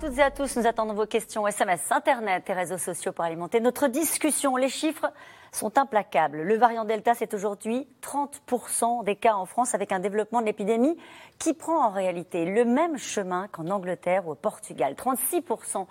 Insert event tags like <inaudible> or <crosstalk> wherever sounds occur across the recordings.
toutes et à tous. Nous attendons vos questions SMS, Internet et réseaux sociaux pour alimenter notre discussion. Les chiffres sont implacables. Le variant Delta, c'est aujourd'hui 30% des cas en France avec un développement de l'épidémie qui prend en réalité le même chemin qu'en Angleterre ou au Portugal. 36%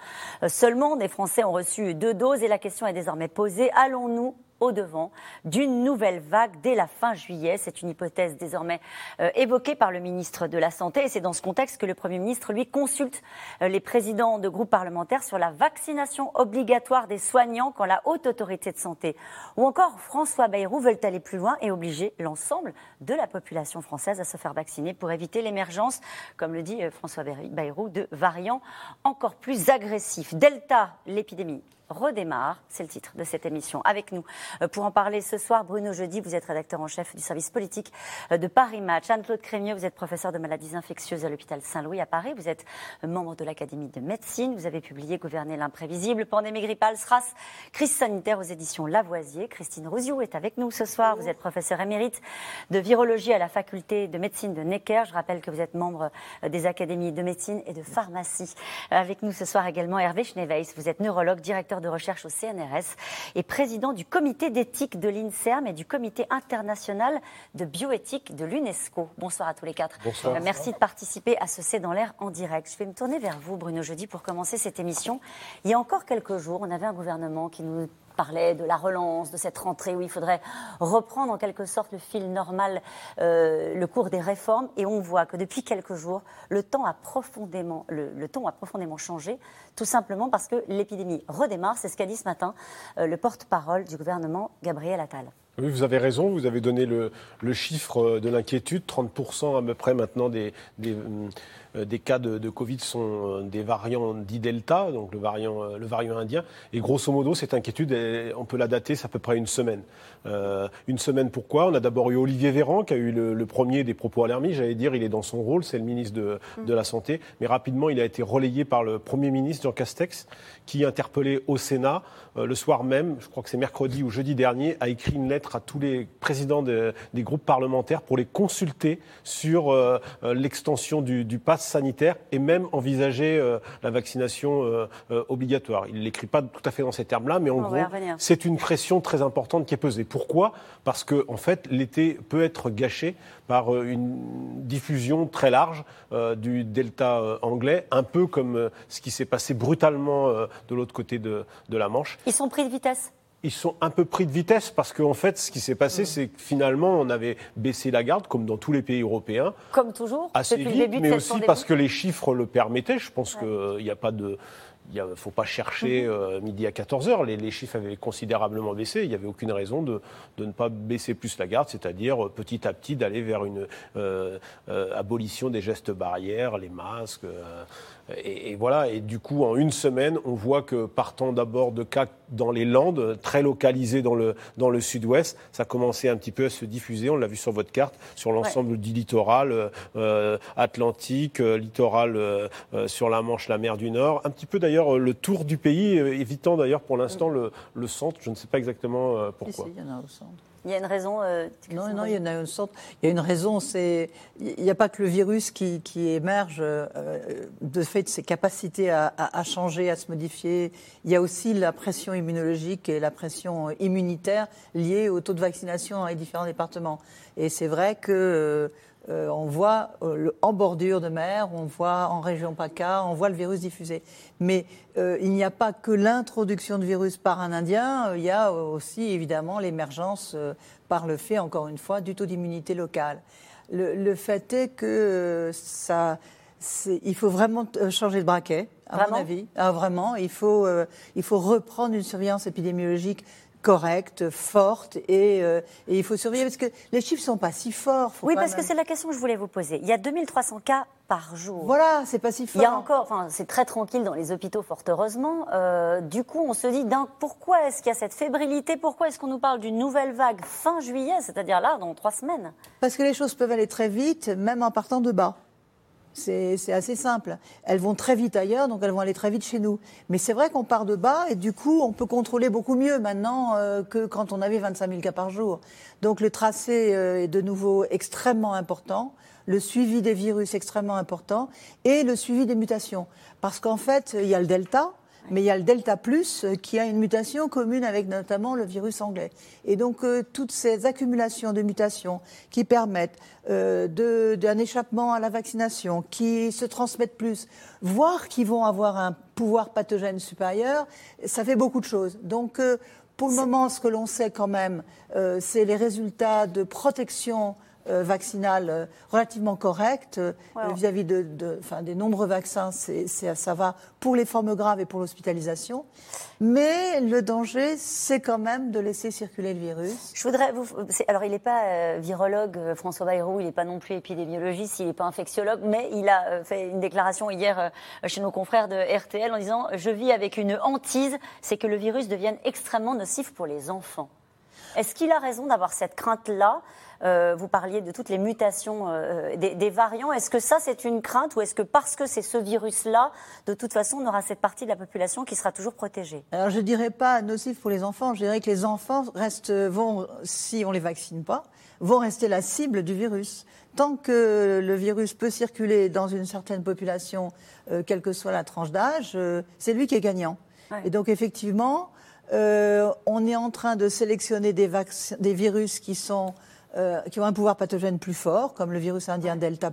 seulement des Français ont reçu deux doses et la question est désormais posée. Allons-nous au devant d'une nouvelle vague dès la fin juillet. C'est une hypothèse désormais euh, évoquée par le ministre de la Santé et c'est dans ce contexte que le Premier ministre, lui, consulte euh, les présidents de groupes parlementaires sur la vaccination obligatoire des soignants quand la haute autorité de santé ou encore François Bayrou veulent aller plus loin et obliger l'ensemble de la population française à se faire vacciner pour éviter l'émergence, comme le dit euh, François Bayrou, de variants encore plus agressifs. Delta, l'épidémie redémarre. C'est le titre de cette émission. Avec nous euh, pour en parler ce soir, Bruno Jeudi, vous êtes rédacteur en chef du service politique euh, de Paris Match. Anne-Claude Crémieux, vous êtes professeur de maladies infectieuses à l'hôpital Saint-Louis à Paris. Vous êtes euh, membre de l'Académie de médecine. Vous avez publié Gouverner l'imprévisible, pandémie grippale, SRAS, crise sanitaire aux éditions Lavoisier. Christine Rouziou est avec nous ce soir. Vous êtes professeur émérite de virologie à la faculté de médecine de Necker. Je rappelle que vous êtes membre des académies de médecine et de pharmacie. Avec nous ce soir également Hervé Schneeweiss. Vous êtes neurologue, directeur de recherche au CNRS et président du comité d'éthique de l'INSERM et du comité international de bioéthique de l'UNESCO. Bonsoir à tous les quatre. Bonsoir. Euh, merci de participer à ce C'est dans l'air en direct. Je vais me tourner vers vous, Bruno Jeudi, pour commencer cette émission. Il y a encore quelques jours, on avait un gouvernement qui nous parlait de la relance, de cette rentrée où il faudrait reprendre en quelque sorte le fil normal, euh, le cours des réformes. Et on voit que depuis quelques jours, le temps a profondément, le, le ton a profondément changé, tout simplement parce que l'épidémie redémarre. C'est ce qu'a dit ce matin euh, le porte-parole du gouvernement, Gabriel Attal. Oui, vous avez raison, vous avez donné le, le chiffre de l'inquiétude, 30% à peu près maintenant des, des, euh, des cas de, de, Covid sont euh, des variants dits Delta, donc le variant, euh, le variant indien. Et grosso modo, cette inquiétude, on peut la dater, c'est à peu près une semaine. Euh, une semaine pourquoi? On a d'abord eu Olivier Véran, qui a eu le, le premier des propos alarmistes, j'allais dire, il est dans son rôle, c'est le ministre de, de, la Santé. Mais rapidement, il a été relayé par le Premier ministre, Jean Castex, qui, interpellé au Sénat, euh, le soir même, je crois que c'est mercredi ou jeudi dernier, a écrit une lettre à tous les présidents de, des groupes parlementaires pour les consulter sur euh, l'extension du, du pass sanitaire et même envisager euh, la vaccination euh, euh, obligatoire. Il ne l'écrit pas tout à fait dans ces termes-là, mais en On gros, c'est une pression très importante qui est pesée. Pourquoi? Parce que, en fait, l'été peut être gâché par euh, une diffusion très large euh, du delta euh, anglais, un peu comme ce qui s'est passé brutalement de l'autre côté de, de la Manche. Ils sont pris de vitesse? Ils sont un peu pris de vitesse parce qu'en fait, ce qui s'est passé, c'est que finalement, on avait baissé la garde, comme dans tous les pays européens, comme toujours, assez vite, le début de mais aussi parce que les chiffres le permettaient. Je pense qu'il n'y a pas de. Il ne faut pas chercher Mhm. euh, midi à 14h. Les, les chiffres avaient considérablement baissé. Il n'y avait aucune raison de, de ne pas baisser plus la garde, c'est-à-dire euh, petit à petit d'aller vers une euh, abolition des gestes barrières, les masques. Et, et voilà. Et du coup, en une semaine, on voit que partant d'abord de cas dans les Landes, très localisés dans le, dans le sud-ouest, ça commençait un petit peu à se diffuser. On l'a vu sur votre carte, sur l'ensemble du littoral euh, atlantique, euh, littoral euh, euh, sur la Manche, la mer du Nord. Un petit peu d'ailleurs euh, le tour du pays, évitant d'ailleurs pour l'instant le, le centre. Je ne sais pas exactement pourquoi. il y en a au centre. Il y a une raison. euh, Non, non, il y en a une sorte. Il y a une raison, c'est. Il n'y a pas que le virus qui, qui émerge euh, de fait de ses capacités à, à- à changer, à se modifier. Il y a aussi la pression immunologique et la pression immunitaire liée au taux de vaccination dans les différents départements. Et c'est vrai que. euh, euh, on voit euh, le- en bordure de mer, on voit en région PACA, on voit le virus diffusé. Mais euh, il n'y a pas que l'introduction de virus par un Indien, il y a aussi évidemment l'émergence par le fait, encore une fois, du taux d'immunité locale. Le, le fait est que ça, il faut vraiment changer de braquet, à Vraiment? mon avis. Ah, vraiment, il faut, il faut reprendre une surveillance épidémiologique correcte, forte, et, euh, et il faut surveiller parce que les chiffres sont pas si forts. Oui, parce que c'est la question que je voulais vous poser. Il y a 2300 cas par jour. Voilà, c'est pas si fort. Il y a encore, enfin, c'est très tranquille dans les hôpitaux, fort heureusement. Euh, du coup, on se dit, pourquoi est-ce qu'il y a cette fébrilité? Pourquoi est-ce qu'on nous parle d'une nouvelle vague fin juillet, c'est-à-dire là, dans trois semaines? Parce que les choses peuvent aller très vite, même en partant de bas. C'est assez simple. Elles vont très vite ailleurs, donc elles vont aller très vite chez nous. Mais c'est vrai qu'on part de bas et du coup, on peut contrôler beaucoup mieux maintenant euh, que quand on avait 25 000 cas par jour. Donc le tracé euh, est de nouveau extrêmement important. le suivi des virus extrêmement important et le suivi des mutations. Parce qu'en fait, il y a le delta, mais il y a le Delta Plus euh, qui a une mutation commune avec notamment le virus anglais. Et donc, euh, toutes ces accumulations de mutations qui permettent euh, d'un échappement à la vaccination, qui se transmettent plus, voire qui vont avoir un pouvoir pathogène supérieur, ça fait beaucoup de choses. Donc, pour le moment, ce que l'on sait quand même, c'est les résultats de protection vaccinale euh, relativement correcte euh, vis-à-vis de, des nombreux vaccins. ça va pour les formes graves et pour l'hospitalisation. Mais le danger, c'est quand même de laisser circuler le virus. Je voudrais vous. Alors, il n'est pas virologue, François Bayrou, il n'est pas non plus épidémiologiste, il n'est pas infectiologue, mais il a fait une déclaration hier chez nos confrères de RTL en disant Je vis avec une hantise, c'est que le virus devienne extrêmement nocif pour les enfants. Est-ce qu'il a raison d'avoir cette crainte-là? euh, vous parliez de toutes les mutations euh, des, variants. Est-ce que ça, c'est une crainte ou est-ce que parce que c'est ce virus-là, de toute façon, on aura cette partie de la population qui sera toujours protégée? Alors, je ne dirais pas nocif pour les enfants. Je dirais que les enfants restent, vont, si on ne les vaccine pas, vont rester la cible du virus. Tant que le virus peut circuler dans une certaine population, euh, quelle que soit la tranche d'âge, c'est lui qui est gagnant. Et donc, effectivement, on est en train de sélectionner des, des virus qui sont euh, qui ont un pouvoir pathogène plus fort, comme le virus indien Delta+.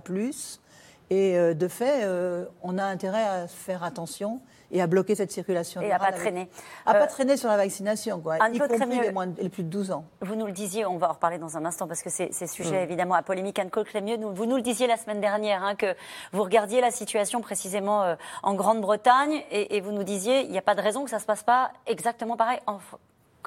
Et euh, de fait, euh, on a intérêt à faire attention et à bloquer cette circulation. Et à pas traîner. À pas traîner sur la vaccination, quoi, y compris les, moins, les plus de 12 ans. Vous nous le disiez, on va en reparler dans un instant parce que c'est sujet mm. évidemment à polémique. Anne Crémieux, vous nous le disiez la semaine dernière, hein, que vous regardiez la situation précisément en Grande-Bretagne et, et, vous nous disiez, il n'y a pas de raison que ça ne se passe pas exactement pareil en,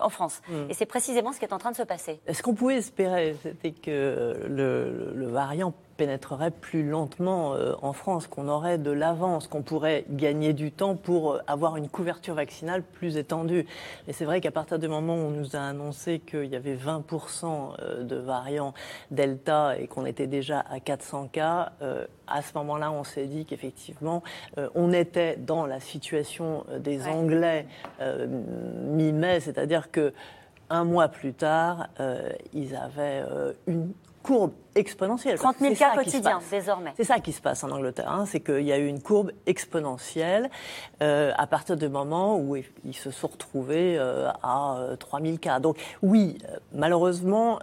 en France. Mm. Et c'est précisément ce qui est en train de se passer. Ce qu'on pouvait espérer, c'était que le, le variant pénétrerait plus lentement euh, en France, qu'on aurait de l'avance, qu'on pourrait gagner du temps pour euh, avoir une couverture vaccinale plus étendue. Et c'est vrai qu'à partir du moment où on nous a annoncé qu'il y avait 20% euh, de variants Delta et qu'on était déjà à 400 cas, à ce moment-là, on s'est dit qu'effectivement, on était dans la situation des Anglais mi-mai, c'est-à-dire que un mois plus tard, ils avaient une courbe exponentielle. 30 000 cas quotidiens désormais. C'est ça qui se passe en Angleterre, hein. c'est qu'il y a eu une courbe exponentielle euh, à partir du moment où ils se sont retrouvés euh, à 3 euh, 000 cas. Donc oui, malheureusement,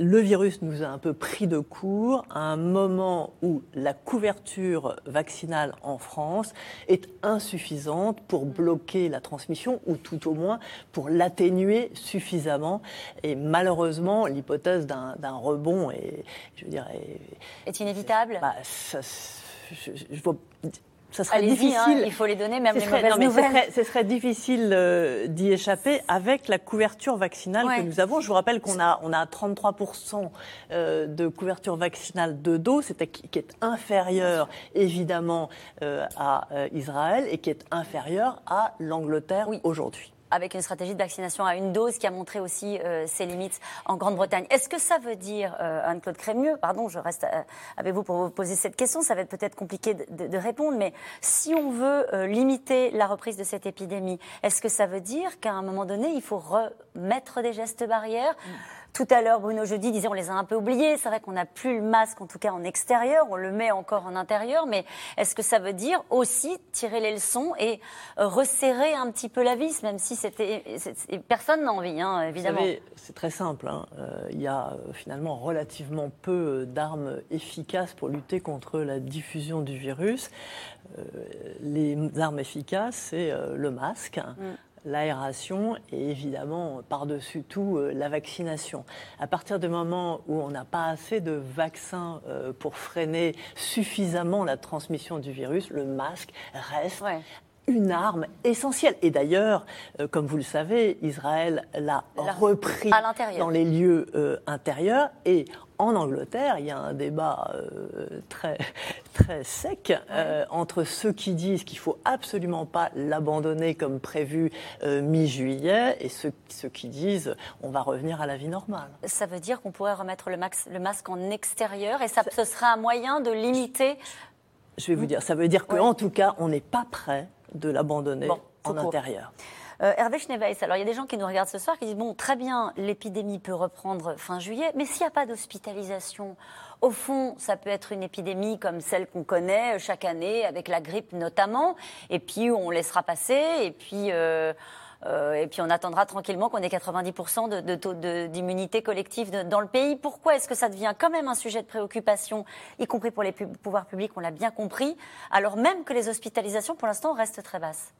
le virus nous a un peu pris de court à un moment où la couverture vaccinale en France est insuffisante pour bloquer la transmission ou tout au moins pour l'atténuer suffisamment. Et malheureusement, l'hypothèse d'un rebond est, je veux dire, est, inévitable. Bah, je, je, vois, ça serait hein, difficile. il faut les donner, même les mauvaises nouvelles. <laughs> Ce serait, difficile euh, d'y échapper avec la couverture vaccinale que nous avons. Je vous rappelle qu'on a, on a 33% euh, de couverture vaccinale de doses, qui est inférieur évidemment euh, à Israël et qui est inférieur à l'Angleterre aujourd'hui avec une stratégie de vaccination à une dose qui a montré aussi euh, ses limites en Grande-Bretagne. Est-ce que ça veut dire, euh, Anne-Claude Crémieux, pardon, je reste euh, avec vous pour vous poser cette question, ça va être peut-être compliqué de, répondre, mais si on veut limiter la reprise de cette épidémie, est-ce que ça veut dire qu'à un moment donné, il faut remettre des gestes barrières? Tout à l'heure, Bruno Jeudi disait on les a un peu oubliés. C'est vrai qu'on n'a plus le masque, en tout cas en extérieur. On le met encore en intérieur. Mais est-ce que ça veut dire aussi tirer les leçons et euh, resserrer un petit peu la vis, même si c'était personne n'a envie, hein, évidemment. C'est très simple. Hein. Euh, il y a euh, finalement relativement peu d'armes efficaces pour lutter contre la diffusion du virus. les armes efficaces, c'est le masque. Mm l'aération et évidemment, par-dessus tout, euh, la vaccination. À partir du moment où on n'a pas assez de vaccins euh, pour freiner suffisamment la transmission du virus, le masque reste une arme essentielle. Et d'ailleurs, euh, comme vous le savez, Israël l'a repris dans les lieux intérieurs et en Angleterre, il y a un débat euh, très, <laughs> très sec euh, entre ceux qui disent qu'il ne faut absolument pas l'abandonner comme prévu euh, mi-juillet et ceux, ceux, qui disent on va revenir à la vie normale. Ça veut dire qu'on pourrait remettre le, max, le, masque en extérieur et ça, ce sera un moyen de limiter. Je vais vous dire, ça veut dire qu'en tout cas, on n'est pas prêt de l'abandonner en intérieur. Euh, Hervé Schneeweiss, alors il y a des gens qui nous regardent ce soir qui disent bon, très bien, l'épidémie peut reprendre fin juillet, mais s'il n'y a pas d'hospitalisation, au fond, ça peut être une épidémie comme celle qu'on connaît chaque année, avec la grippe notamment, et puis on laissera passer, et puis. Euh, euh, on attendra tranquillement qu'on ait 90% de, de taux d'immunité collective dans le pays. Pourquoi est-ce que ça devient quand même un sujet de préoccupation, y compris pour les pouvoirs publics, on l'a bien compris, alors même que les hospitalisations pour l'instant restent très basses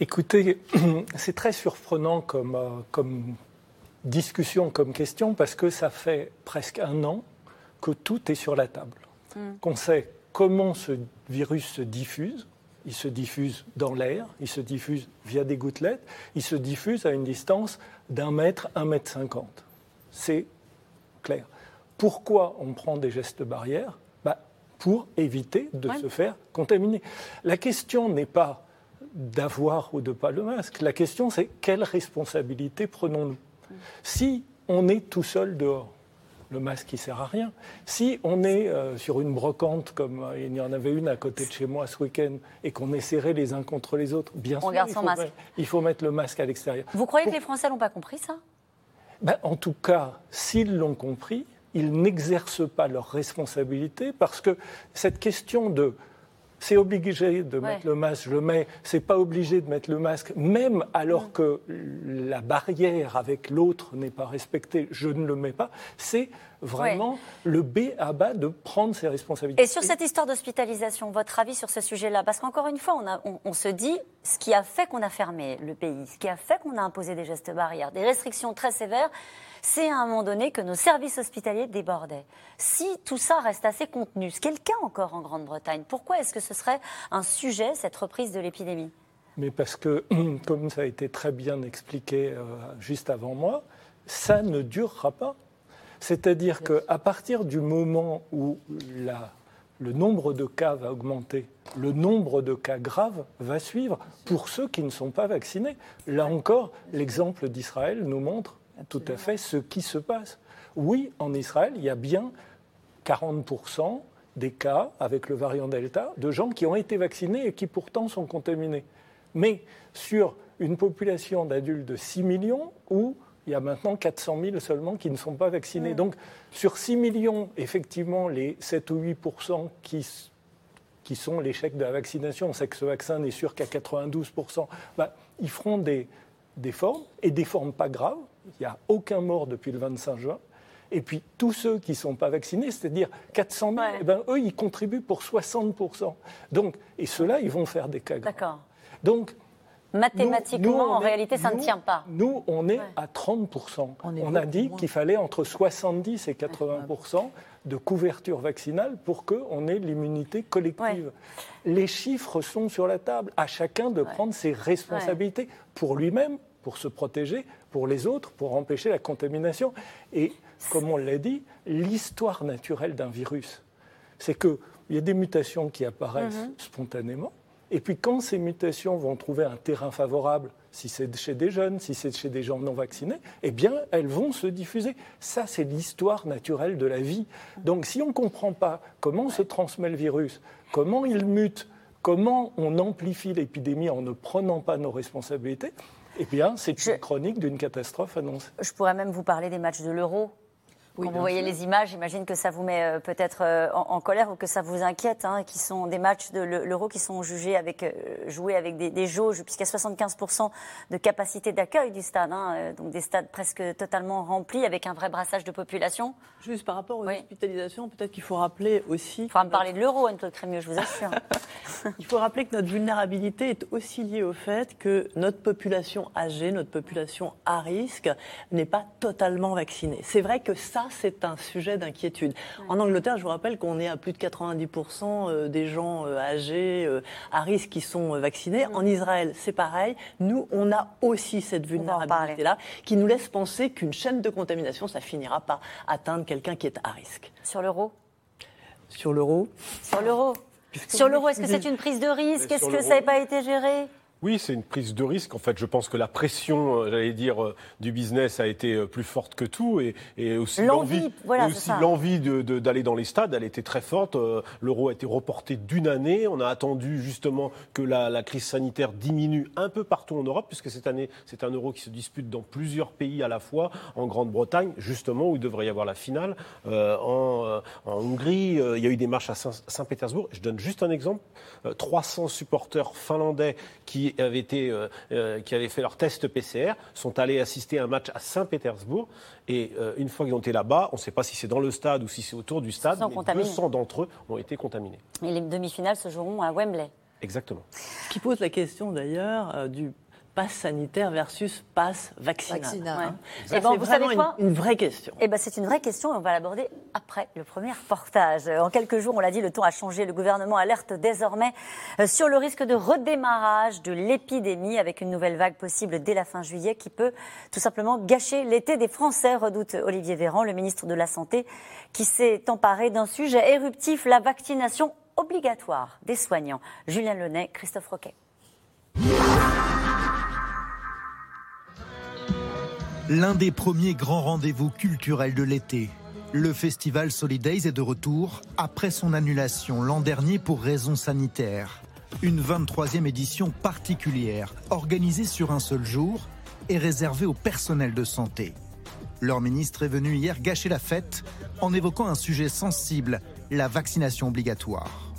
Écoutez, <clears throat> c'est très surprenant comme, euh, comme discussion, comme question, parce que ça fait presque un an que tout est sur la table. Hmm. Qu'on sait comment ce virus se diffuse. Il se diffuse dans l'air, il se diffuse via des gouttelettes, il se diffuse à une distance d'un mètre, un mètre cinquante. C'est clair. Pourquoi on prend des gestes barrières? Bah, Pour éviter de se faire contaminer. La question n'est pas d'avoir ou de pas le masque. La question, c'est quelle responsabilité prenons-nous? Si on est tout seul dehors, le masque ne sert à rien. Si on est euh, sur une brocante, comme euh, il y en avait une à côté de chez moi ce week-end, et qu'on est serrés les uns contre les autres, bien sûr, il faut. Mettre, il faut, mettre, le masque à l'extérieur. Vous croyez que les Français n'ont pas compris ça? Ben, En tout cas, s'ils l'ont compris, ils n'exercent pas leur responsabilité parce que cette question de c'est obligé de mettre le masque, je le mets, c'est pas obligé de mettre le masque, même alors que la barrière avec l'autre n'est pas respectée, je ne le mets pas, c'est vraiment le B à bas de prendre ses responsabilités. Et sur cette histoire d'hospitalisation, votre avis sur ce sujet-là? Parce qu'encore une fois, on, on, se dit, ce qui a fait qu'on a fermé le pays, ce qui a fait qu'on a imposé des gestes barrières, des restrictions très sévères, c'est à un moment donné que nos services hospitaliers débordaient. Si tout ça reste assez contenu, ce qui est le cas encore en Grande-Bretagne, pourquoi est-ce que ce serait un sujet, cette reprise de l'épidémie? Mais parce que, <clears throat> comme ça a été très bien expliqué euh, juste avant moi, ça ne durera pas. C'est-à-dire qu'à partir du moment où le nombre de cas va augmenter, le nombre de cas graves va suivre pour ceux qui ne sont pas vaccinés. Là encore, l'exemple d'Israël nous montre tout à fait ce qui se passe. Oui, en Israël, il y a bien 40% des cas avec le variant Delta de gens qui ont été vaccinés et qui pourtant sont contaminés. Mais sur une population d'adultes de 6 millions où il y a maintenant 400 000 seulement qui ne sont pas vaccinés. Donc sur 6 millions, effectivement, les 7 ou 8 qui, qui sont l'échec de la vaccination, on sait que ce vaccin n'est sûr qu'à 92% bah, ils feront des, des formes, et des formes pas graves. Il n'y a aucun mort depuis le 25 juin. Et puis tous ceux qui ne sont pas vaccinés, c'est-à-dire 400 000, eh ben, eux, ils contribuent pour 60 Donc, Et ceux-là, ils vont faire des cas graves. D'accord. Donc, Mathématiquement, en réalité, ça ne tient pas. Nous, on est à 30%. On, a dit qu'il fallait entre 70 et 80% de couverture vaccinale pour qu'on ait l'immunité collective. Les chiffres sont sur la table. À chacun de prendre ses responsabilités pour lui-même, pour se protéger, pour les autres, pour empêcher la contamination. Et comme on l'a dit, l'histoire naturelle d'un virus, c'est qu'il y a des mutations qui apparaissent mhm. spontanément et puis quand ces mutations vont trouver un terrain favorable, si c'est chez des jeunes, si c'est chez des gens non vaccinés, eh bien elles vont se diffuser. Ça, c'est l'histoire naturelle de la vie. Donc si on ne comprend pas comment se transmet le virus, comment il mute, comment on amplifie l'épidémie en ne prenant pas nos responsabilités, eh bien c'est une chronique d'une catastrophe annoncée. Je pourrais même vous parler des matchs de l'euro quand vous voyez les images, j'imagine que ça vous met euh, peut-être euh, en, colère ou que ça vous inquiète, hein, qui sont des matchs de l'Euro qui sont jugés avec, euh, joués avec des, des jauges, puisqu'il y a 75% de capacité d'accueil du stade, hein, donc des stades presque totalement remplis avec un vrai brassage de population. Juste par rapport aux hospitalisations, peut-être qu'il faut rappeler aussi. Il faudra me parler de l'euro, Anne-Claude Crémieux, je vous assure. <laughs> il faut rappeler que notre vulnérabilité est aussi liée au fait que notre population âgée, notre population à risque, n'est pas totalement vaccinée. C'est vrai que ça, c'est un sujet d'inquiétude. En Angleterre, je vous rappelle qu'on est à plus de 90% euh, des gens euh, âgés euh, à risque qui sont vaccinés. En Israël, c'est pareil. Nous, on a aussi cette vulnérabilité-là qui nous laisse penser qu'une chaîne de contamination, ça finira par atteindre quelqu'un qui est à risque. Sur l'euro? Sur l'euro? Sur l'euro? Sur l'euro, est-ce que c'est une prise de risque? Est-ce que ça n'a pas été géré? Oui, c'est une prise de risque. En fait, je pense que la pression, euh, j'allais dire, euh, du business a été euh, plus forte que tout, et, et aussi l'envie, voilà, d'aller dans les stades, elle était très forte. L'euro a été reporté d'une année. On a attendu justement que la, la, crise sanitaire diminue un peu partout en Europe, puisque cette année, c'est un euro qui se dispute dans plusieurs pays à la fois, en Grande-Bretagne, justement, où il devrait y avoir la finale, euh, en, en, Hongrie. il y a eu des marches à Saint-Pétersbourg. Je donne juste un exemple 300 supporters finlandais qui qui avaient, été, euh, euh, qui avaient fait leur test PCR sont allés assister à un match à Saint-Pétersbourg. Et euh, une fois qu'ils ont été là-bas, on ne sait pas si c'est dans le stade ou si c'est autour du stade, mais 200 d'entre eux ont été contaminés. Et les demi-finales se joueront à Wembley. Exactement. Ce qui pose la question d'ailleurs du passe sanitaire versus passe vaccinal. vaccinal. Hein. Eh ben, vous savez quoi une, vraie question. Eh ben, c'est une vraie question et on va l'aborder après le premier reportage. En quelques jours, on l'a dit, le ton a changé. Le gouvernement alerte désormais euh, sur le risque de redémarrage de l'épidémie avec une nouvelle vague possible dès la fin juillet qui peut tout simplement gâcher l'été des Français, redoute Olivier Véran, le ministre de la Santé, qui s'est emparé d'un sujet éruptif, la vaccination obligatoire des soignants. Julien Lenay, Christophe Roquet. L'un des premiers grands rendez-vous culturels de l'été. Le festival Solidays est de retour après son annulation l'an dernier pour raisons sanitaires. Une 23e édition particulière, organisée sur un seul jour et réservée au personnel de santé. Leur ministre est venu hier gâcher la fête en évoquant un sujet sensible, la vaccination obligatoire.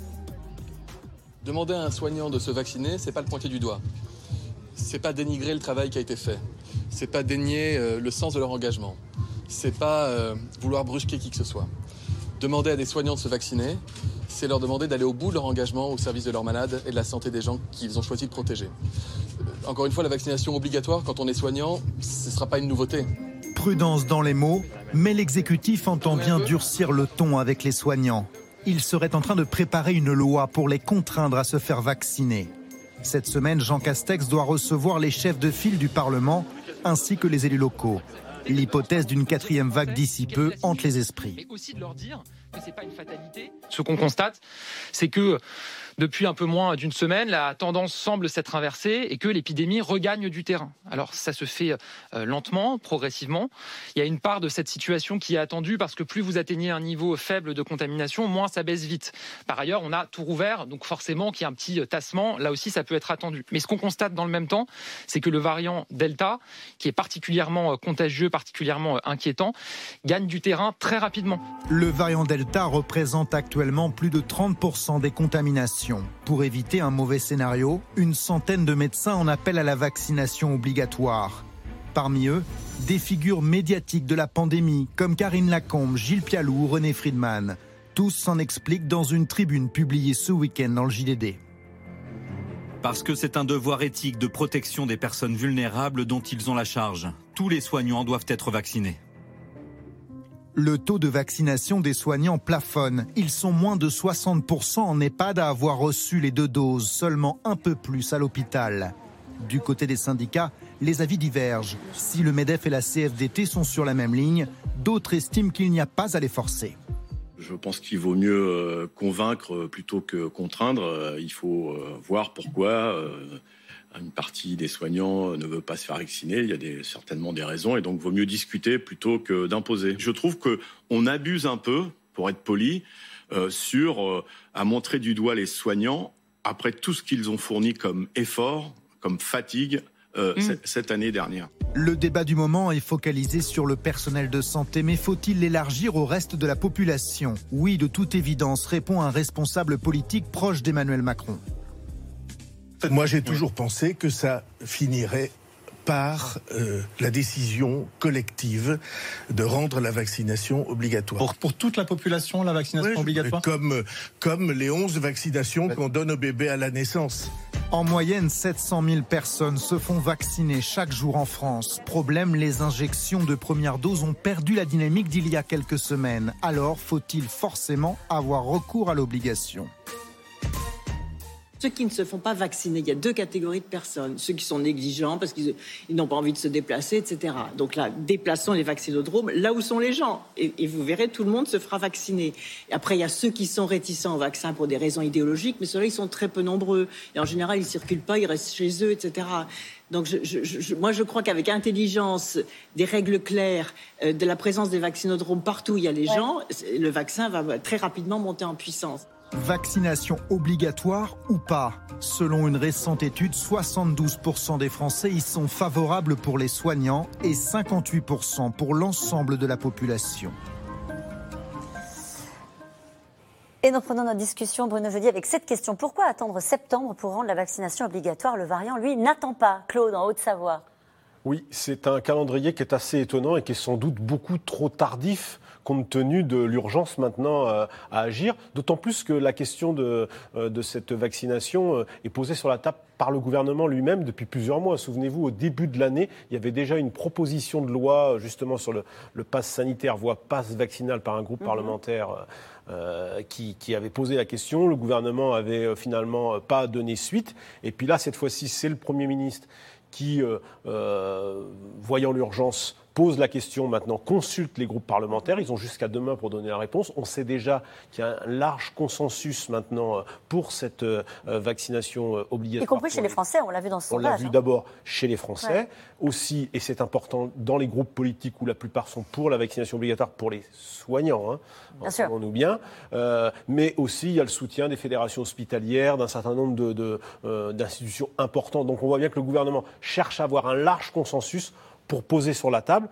Demander à un soignant de se vacciner, c'est pas le pointer du doigt. C'est pas dénigrer le travail qui a été fait c'est pas dénier euh, le sens de leur engagement. C'est pas euh, vouloir brusquer qui que ce soit. Demander à des soignants de se vacciner, c'est leur demander d'aller au bout de leur engagement au service de leurs malades et de la santé des gens qu'ils ont choisi de protéger. Euh, encore une fois, la vaccination obligatoire quand on est soignant, ce ne sera pas une nouveauté. Prudence dans les mots, mais l'exécutif entend bien durcir le ton avec les soignants. Il serait en train de préparer une loi pour les contraindre à se faire vacciner. Cette semaine, Jean Castex doit recevoir les chefs de file du Parlement ainsi que les élus locaux. L'hypothèse d'une quatrième vague d'ici peu hante les esprits. Ce qu'on constate, c'est que depuis un peu moins d'une semaine, la tendance semble s'être inversée et que l'épidémie regagne du terrain. Alors ça se fait euh, lentement, progressivement. Il y a une part de cette situation qui est attendue parce que plus vous atteignez un niveau faible de contamination, moins ça baisse vite. Par ailleurs, on a tout rouvert, donc forcément qu'il y a un petit euh, tassement, là aussi ça peut être attendu. Mais ce qu'on constate dans le même temps, c'est que le variant Delta, qui est particulièrement euh, contagieux, particulièrement inquiétant, gagne du terrain très rapidement. Le variant Delta représente actuellement plus de 30% des contaminations pour éviter un mauvais scénario, une centaine de médecins en appellent à la vaccination obligatoire. Parmi eux, des figures médiatiques de la pandémie comme Karine Lacombe, Gilles Pialou ou René Friedman. Tous s'en expliquent dans une tribune publiée ce week-end dans le JDD. Parce que c'est un devoir éthique de protection des personnes vulnérables dont ils ont la charge. Tous les soignants doivent être vaccinés. Le taux de vaccination des soignants plafonne. Ils sont moins de 60% en EHPAD à avoir reçu les deux doses, seulement un peu plus à l'hôpital. Du côté des syndicats, les avis divergent. Si le MEDEF et la CFDT sont sur la même ligne, d'autres estiment qu'il n'y a pas à les forcer. Je pense qu'il vaut mieux euh, convaincre plutôt que contraindre. Euh, il faut euh, voir pourquoi une partie des soignants ne veut pas se faire vacciner. Il y a des, certainement des raisons et donc vaut mieux discuter plutôt que d'imposer. Je trouve que on abuse un peu, pour être poli, euh, sur euh, à montrer du doigt les soignants après tout ce qu'ils ont fourni comme effort, comme fatigue euh, mm. cette année dernière. Le débat du moment est focalisé sur le personnel de santé, mais faut-il l'élargir au reste de la population? Oui, de toute évidence, répond un responsable politique proche d'Emmanuel Macron. Moi, j'ai toujours pensé que ça finirait par euh, la décision collective de rendre la vaccination obligatoire. Pour, toute la population, la vaccination obligatoire comme, comme les 11 vaccinations qu'on donne aux bébés à la naissance. En moyenne, 700 000 personnes se font vacciner chaque jour en France. Problème, les injections de première dose ont perdu la dynamique d'il y a quelques semaines. Alors, faut-il forcément avoir recours à l'obligation? Ceux qui ne se font pas vacciner, il y a deux catégories de personnes. Ceux qui sont négligents parce qu'ils n'ont pas envie de se déplacer, etc. Donc là, déplaçons les vaccinodromes là où sont les gens. Et, vous verrez, tout le monde se fera vacciner. Et après, il y a ceux qui sont réticents au vaccin pour des raisons idéologiques, mais ceux-là, ils sont très peu nombreux. Et en général, ils ne circulent pas, ils restent chez eux, etc. Donc moi, je crois qu'avec intelligence, des règles claires, euh, de la présence des vaccinodromes partout où il y a les gens, le vaccin va très rapidement monter en puissance. Vaccination obligatoire ou pas Selon une récente étude, 72% des Français y sont favorables pour les soignants et 58% pour l'ensemble de la population. Et nous prenons notre discussion, Bruno Jeudi, avec cette question. Pourquoi attendre septembre pour rendre la vaccination obligatoire? Le variant, lui, n'attend pas. Claude, en Haute-Savoie. Oui, c'est un calendrier qui est assez étonnant et qui est sans doute beaucoup trop tardif compte tenu de l'urgence maintenant euh, à agir. D'autant plus que la question de, euh, de cette vaccination euh, est posée sur la table par le gouvernement lui-même depuis plusieurs mois. Souvenez-vous, au début de l'année, il y avait déjà une proposition de loi justement sur le, le pass sanitaire, voire pass vaccinal par un groupe mhm. parlementaire. qui, qui, avait posé la question. Le gouvernement avait finalement pas donné suite. Et puis là, cette fois-ci, c'est le Premier ministre qui, voyant l'urgence, pose la question maintenant, consulte les groupes parlementaires. Ils ont jusqu'à demain pour donner la réponse. On sait déjà qu'il y a un large consensus maintenant euh, pour cette euh, vaccination euh, obligatoire. Y compris chez les... Français, on l'a vu dans ce sondage. On l'a vu hein. d'abord chez les Français, aussi, et c'est important, dans les groupes politiques où la plupart sont pour la vaccination obligatoire pour les soignants, hein, bien nous bien, mais aussi il y a le soutien des fédérations hospitalières, d'un certain nombre d'institutions de, importantes. Donc on voit bien que le gouvernement cherche à avoir un large consensus pour poser sur la table.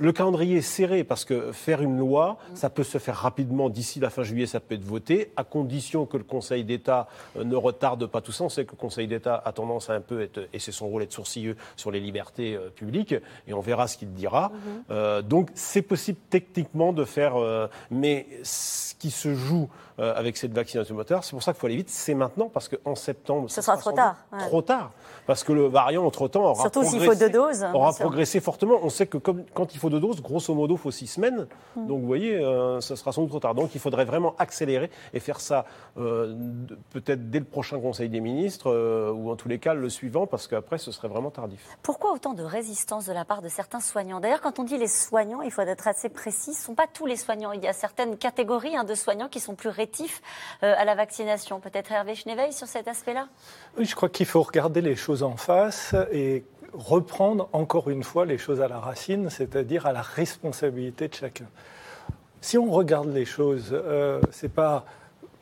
Le calendrier est serré parce que faire une loi, ça peut se faire rapidement. D'ici la fin juillet, ça peut être voté, à condition que le Conseil d'État euh, ne retarde pas tout ça. On sait que le Conseil d'État a tendance à un peu être, et c'est son rôle, être sourcilleux sur les libertés euh, publiques, et on verra ce qu'il dira. Mhm. Euh, donc c'est possible techniquement de faire, mais ce qui se joue avec cette vaccination moteur, c'est pour ça qu'il faut aller vite. C'est maintenant parce qu'en septembre, ce sera trop tard. Trop tard, parce que le variant entre temps aura Surtout s'il faut deux doses. Aura progressé fortement. On sait que comme quand il faut deux doses, grosso modo, il faut six semaines. Hmm. Donc, vous voyez, euh, ça sera sans doute trop tard. Donc, il faudrait vraiment accélérer et faire ça euh, peut-être dès le prochain Conseil des ministres euh, ou en tous les cas le suivant, parce qu'après, ce serait vraiment tardif. Pourquoi autant de résistance de la part de certains soignants? D'ailleurs, quand on dit les soignants, il faut être assez précis. Ce ne sont pas tous les soignants. Il y a certaines catégories hein, de soignants qui sont plus rétifs à la vaccination. Peut-être Hervé Schneveil sur cet aspect-là? Oui, je crois qu'il faut regarder les choses en face et reprendre encore une fois les choses à la racine, c'est-à-dire à la responsabilité de chacun. Si on regarde les choses, euh, c'est pas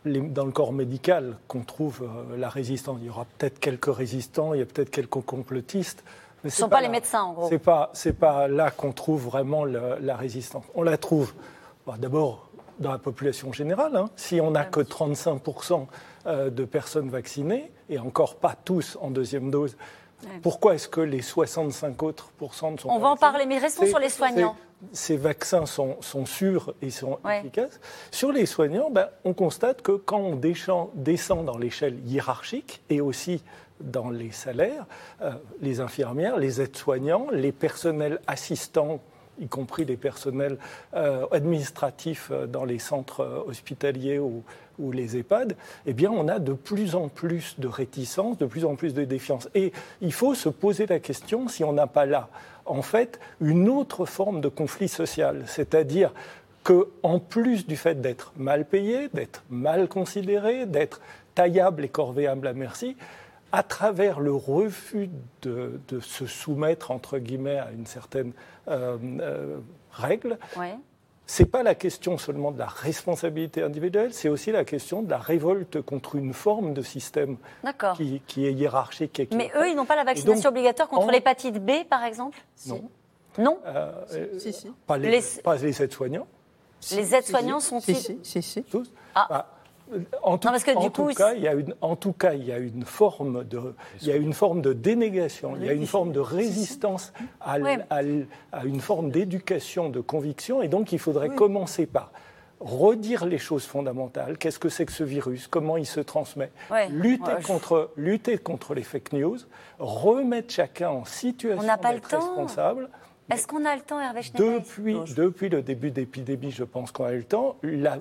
dans le corps médical qu'on trouve euh, la résistance. Il y aura peut-être quelques résistants, il y a peut-être quelques complotistes. Mais Ce ne sont pas, les médecins, en gros. Pas, c'est pas là qu'on trouve vraiment la résistance. On la trouve d'abord dans la population générale. Hein. Si on n'a que 35% euh, de personnes vaccinées, et encore pas tous en deuxième dose, pourquoi est-ce que les 65 autres ne sont On va en parler, mais restons sur les soignants. Ces vaccins sont, sûrs et sont efficaces. Sur les soignants, ben, on constate que quand on descend dans l'échelle hiérarchique et aussi dans les salaires, euh, les infirmières, les aides-soignants, les personnels assistants y compris les personnels euh, administratifs euh, dans les centres hospitaliers ou, les EHPAD, eh bien, on a de plus en plus de réticence, de plus en plus de défiance. Et il faut se poser la question si on n'a pas là, en fait, une autre forme de conflit social, c'est-à-dire que, plus du fait d'être mal payé, d'être mal considéré, d'être taillable et corvéable à merci, à travers le refus de, se soumettre, entre guillemets, à une certaine euh, euh, règle, c'est pas la question seulement de la responsabilité individuelle, c'est aussi la question de la révolte contre une forme de système qui, qui, est hiérarchique. Et Mais eux, ils n'ont pas la vaccination obligatoire contre l'hépatite B, par exemple Non. Non euh, si, si. Pas les, les... aides-soignants. Les aides-soignants sont-ils Si, si, si. Tous ah. Bah, en tout, cas, il y a une, en tout cas, il y a une forme de, il y a une forme de dénégation, il y a une forme de résistance à, une forme d'éducation, de conviction, et donc il faudrait commencer par redire les choses fondamentales. Qu'est-ce que c'est que ce virus? Comment il se transmet? Lutter, contre, lutter contre les fake news, remettre chacun en situation d'être responsable. Est-ce qu'on a le temps, Hervé depuis, depuis le début d'épidémie, je pense qu'on a eu le temps.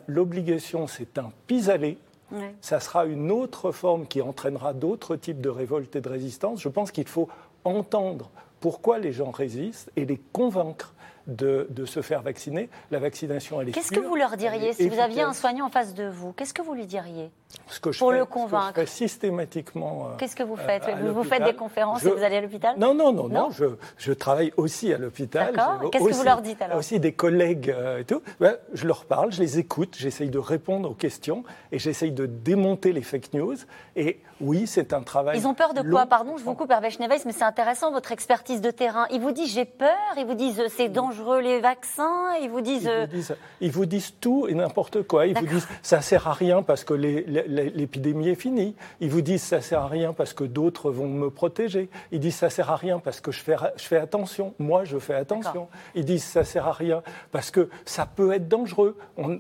L'obligation, c'est un pis-aller Ouais. Ça sera une autre forme qui entraînera d'autres types de révoltes et de résistance. Je pense qu'il faut entendre pourquoi les gens résistent et les convaincre de, de se faire vacciner. La vaccination, elle est Qu'est-ce que vous leur diriez si vous aviez un soignant en face de vous Qu'est-ce que vous lui diriez Ce que je pour fais- le ce que je convaincre fais systématiquement. euh, Qu'est-ce que vous euh, faites? Vous, vous faites des conférences Je- et vous allez à l'hôpital? Non, non, non, Non non, je, je travaille aussi à l'hôpital. D'accord. Qu'est-ce que vous leur dites, alors? Aussi des collègues euh, et tout. Ben, je leur parle, je les écoute, j'essaye de répondre aux questions et j'essaye de démonter les fake news. Et oui, c'est un travail. Ils ont peur de long. quoi Pardon, je vous coupe, Hervé Schneeweiss, mais c'est intéressant votre expertise de terrain. Ils vous disent j'ai peur, ils vous disent c'est dangereux les vaccins, ils vous disent. Ils euh, vous, disent, ils vous disent tout et n'importe quoi. Ils vous disent ça sert à rien parce que l'épidémie est finie. Ils vous disent ça sert à rien parce que d'autres vont me protéger. Ils disent ça sert à rien parce que je fais, je fais attention. Moi, je fais attention. Ils disent ça sert à rien parce que ça peut être dangereux. On-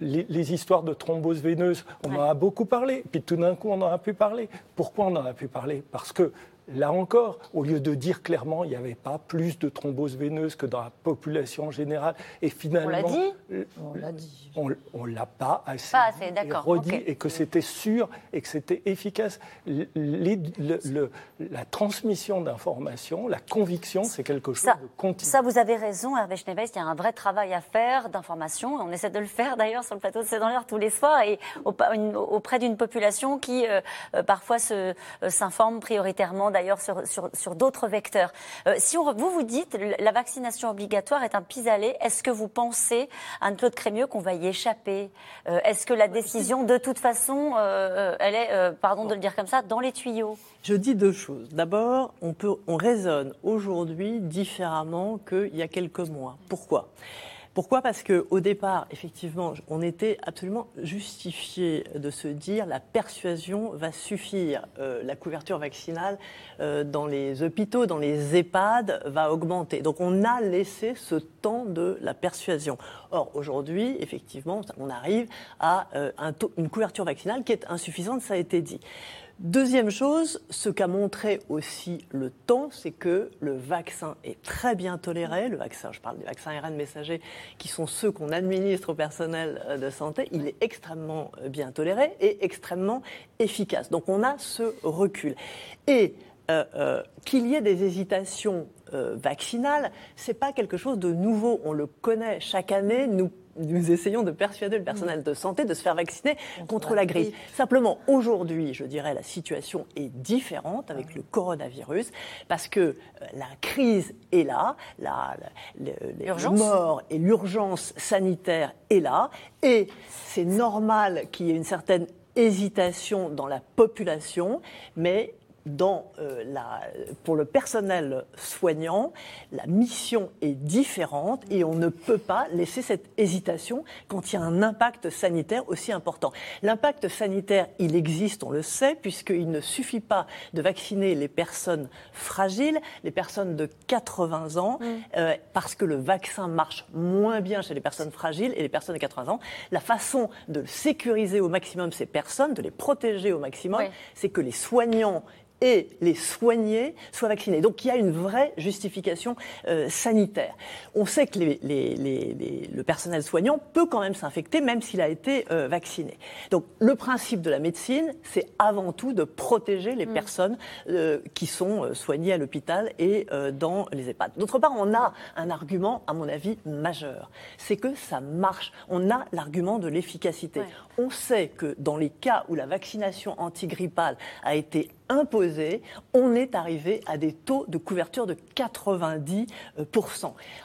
les, les histoires de thrombose veineuse, on en a beaucoup parlé. Puis tout d'un coup, on en a pu parler. Pourquoi on en a pu parler Parce que Là encore, au lieu de dire clairement il n'y avait pas plus de thrombose veineuse que dans la population générale, et finalement, l'a dit On l'a dit. on l'a pas assez, Pas assez, dit et redit et que c'était sûr et que c'était efficace. L- les- le- le- la transmission d'informations, la conviction, c'est quelque chose Ça, de continu. ça, vous avez raison, Hervé Schneeweiss, il y a un vrai travail à faire d'information. On essaie de le faire d'ailleurs sur le plateau de C'est dans l'air tous les soirs et auprès d'une population qui euh, euh, parfois se- euh, s'informe prioritairement d'ailleurs sur, sur, d'autres vecteurs. Euh, si vous vous dites la vaccination obligatoire est un pis-aller, est-ce que vous pensez, Anne-Claude Crémieux, qu'on va y échapper? Euh, Est-ce que la décision, de toute façon, euh, elle est, pardon de le dire comme ça, dans les tuyaux? Je dis deux choses. D'abord, on raisonne aujourd'hui différemment qu'il y a quelques mois. Pourquoi? Pourquoi? Parce qu'au départ, effectivement, on était absolument justifié de se dire la persuasion va suffire. Euh, la couverture vaccinale euh, dans les hôpitaux, dans les EHPAD va augmenter. Donc on a laissé ce temps de la persuasion. Or, aujourd'hui, effectivement, on arrive à euh, une couverture vaccinale qui est insuffisante, ça a été dit. Deuxième chose, ce qu'a montré aussi le temps, c'est que le vaccin est très bien toléré. Le vaccin, je parle des vaccins ARN messagers, qui sont ceux qu'on administre au personnel euh, de santé, il est extrêmement euh, bien toléré et extrêmement efficace. Donc on a ce recul. Et euh, qu'il y ait des hésitations euh, vaccinales, c'est pas quelque chose de nouveau. On le connaît chaque année. Nous essayons de persuader le personnel de santé de se faire vacciner contre la grippe. Simplement, aujourd'hui, je dirais, la situation est différente avec le coronavirus parce que euh, la crise est là, la, le- morts et l'urgence sanitaire est là, et c'est normal qu'il y ait une certaine hésitation dans la population, mais dans, euh, la, pour le personnel soignant, la mission est différente et on ne peut pas laisser cette hésitation quand il y a un impact sanitaire aussi important. L'impact sanitaire, il existe, on le sait, puisqu'il ne suffit pas de vacciner les personnes fragiles, les personnes de 80 ans, euh, parce que le vaccin marche moins bien chez les personnes fragiles et les personnes de 80 ans. La façon de sécuriser au maximum ces personnes, de les protéger au maximum, Oui. c'est que les soignants et les soignés soient vaccinés. Donc il y a une vraie justification euh, sanitaire. On sait que les- les- les- les- le personnel soignant peut quand même s'infecter même s'il a été euh, vacciné. Donc le principe de la médecine, c'est avant tout de protéger les personnes euh, qui sont soignées à l'hôpital et dans les EHPAD. D'autre part, on a un argument, à mon avis, majeur. C'est que ça marche. On a l'argument de l'efficacité. On sait que dans les cas où la vaccination antigrippale a été imposée, on est arrivé à des taux de couverture de 90%.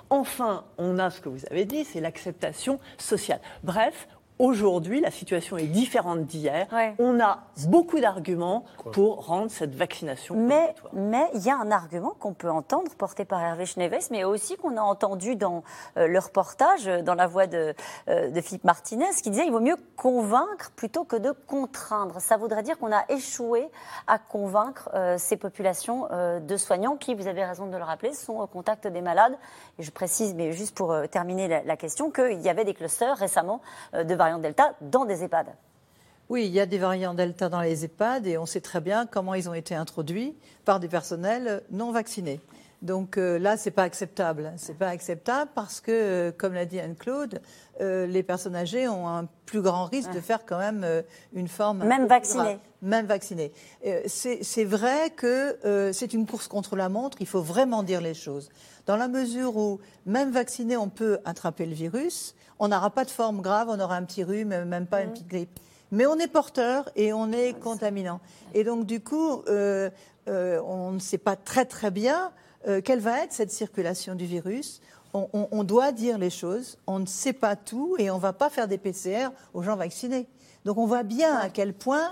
Enfin, on a ce que vous avez dit, c'est l'acceptation sociale. Bref, aujourd'hui, la situation est différente d'hier. On a beaucoup d'arguments pour rendre cette vaccination Mais mais il y a un argument qu'on peut entendre porté par Hervé Schneeweiss, mais aussi qu'on a entendu dans euh, le reportage, euh, dans la voix de, euh, de Philippe Martinez, qui disait il vaut mieux convaincre plutôt que de contraindre. Ça voudrait dire qu'on a échoué à convaincre euh, ces populations euh, de soignants qui, vous avez raison de le rappeler, sont au contact des malades. Et je précise, mais juste pour euh, terminer la, la question, qu'il y avait des clusters récemment euh, de dans des EHPAD. Oui, il y a des variants Delta dans les EHPAD et on sait très bien comment ils ont été introduits par des personnels non vaccinés. Donc euh, là, c'est pas acceptable. C'est pas acceptable parce que, euh, comme l'a dit Anne-Claude, euh, les personnes âgées ont un plus grand risque de faire quand même euh, une forme. Même vaccinées. Même vaccinées. C'est vrai que c'est une course contre la montre. Il faut vraiment dire les choses. Dans la mesure où, même vacciné, on peut attraper le virus, on n'aura pas de forme grave, on aura un petit rhume, même pas une petite grippe. Mais on est porteur et on est contaminant. Et donc, du coup, on ne sait pas très très bien euh, quelle va être cette circulation du virus? On, doit dire les choses. On ne sait pas tout et on ne va pas faire des PCR aux gens vaccinés. Donc, on voit bien à quel point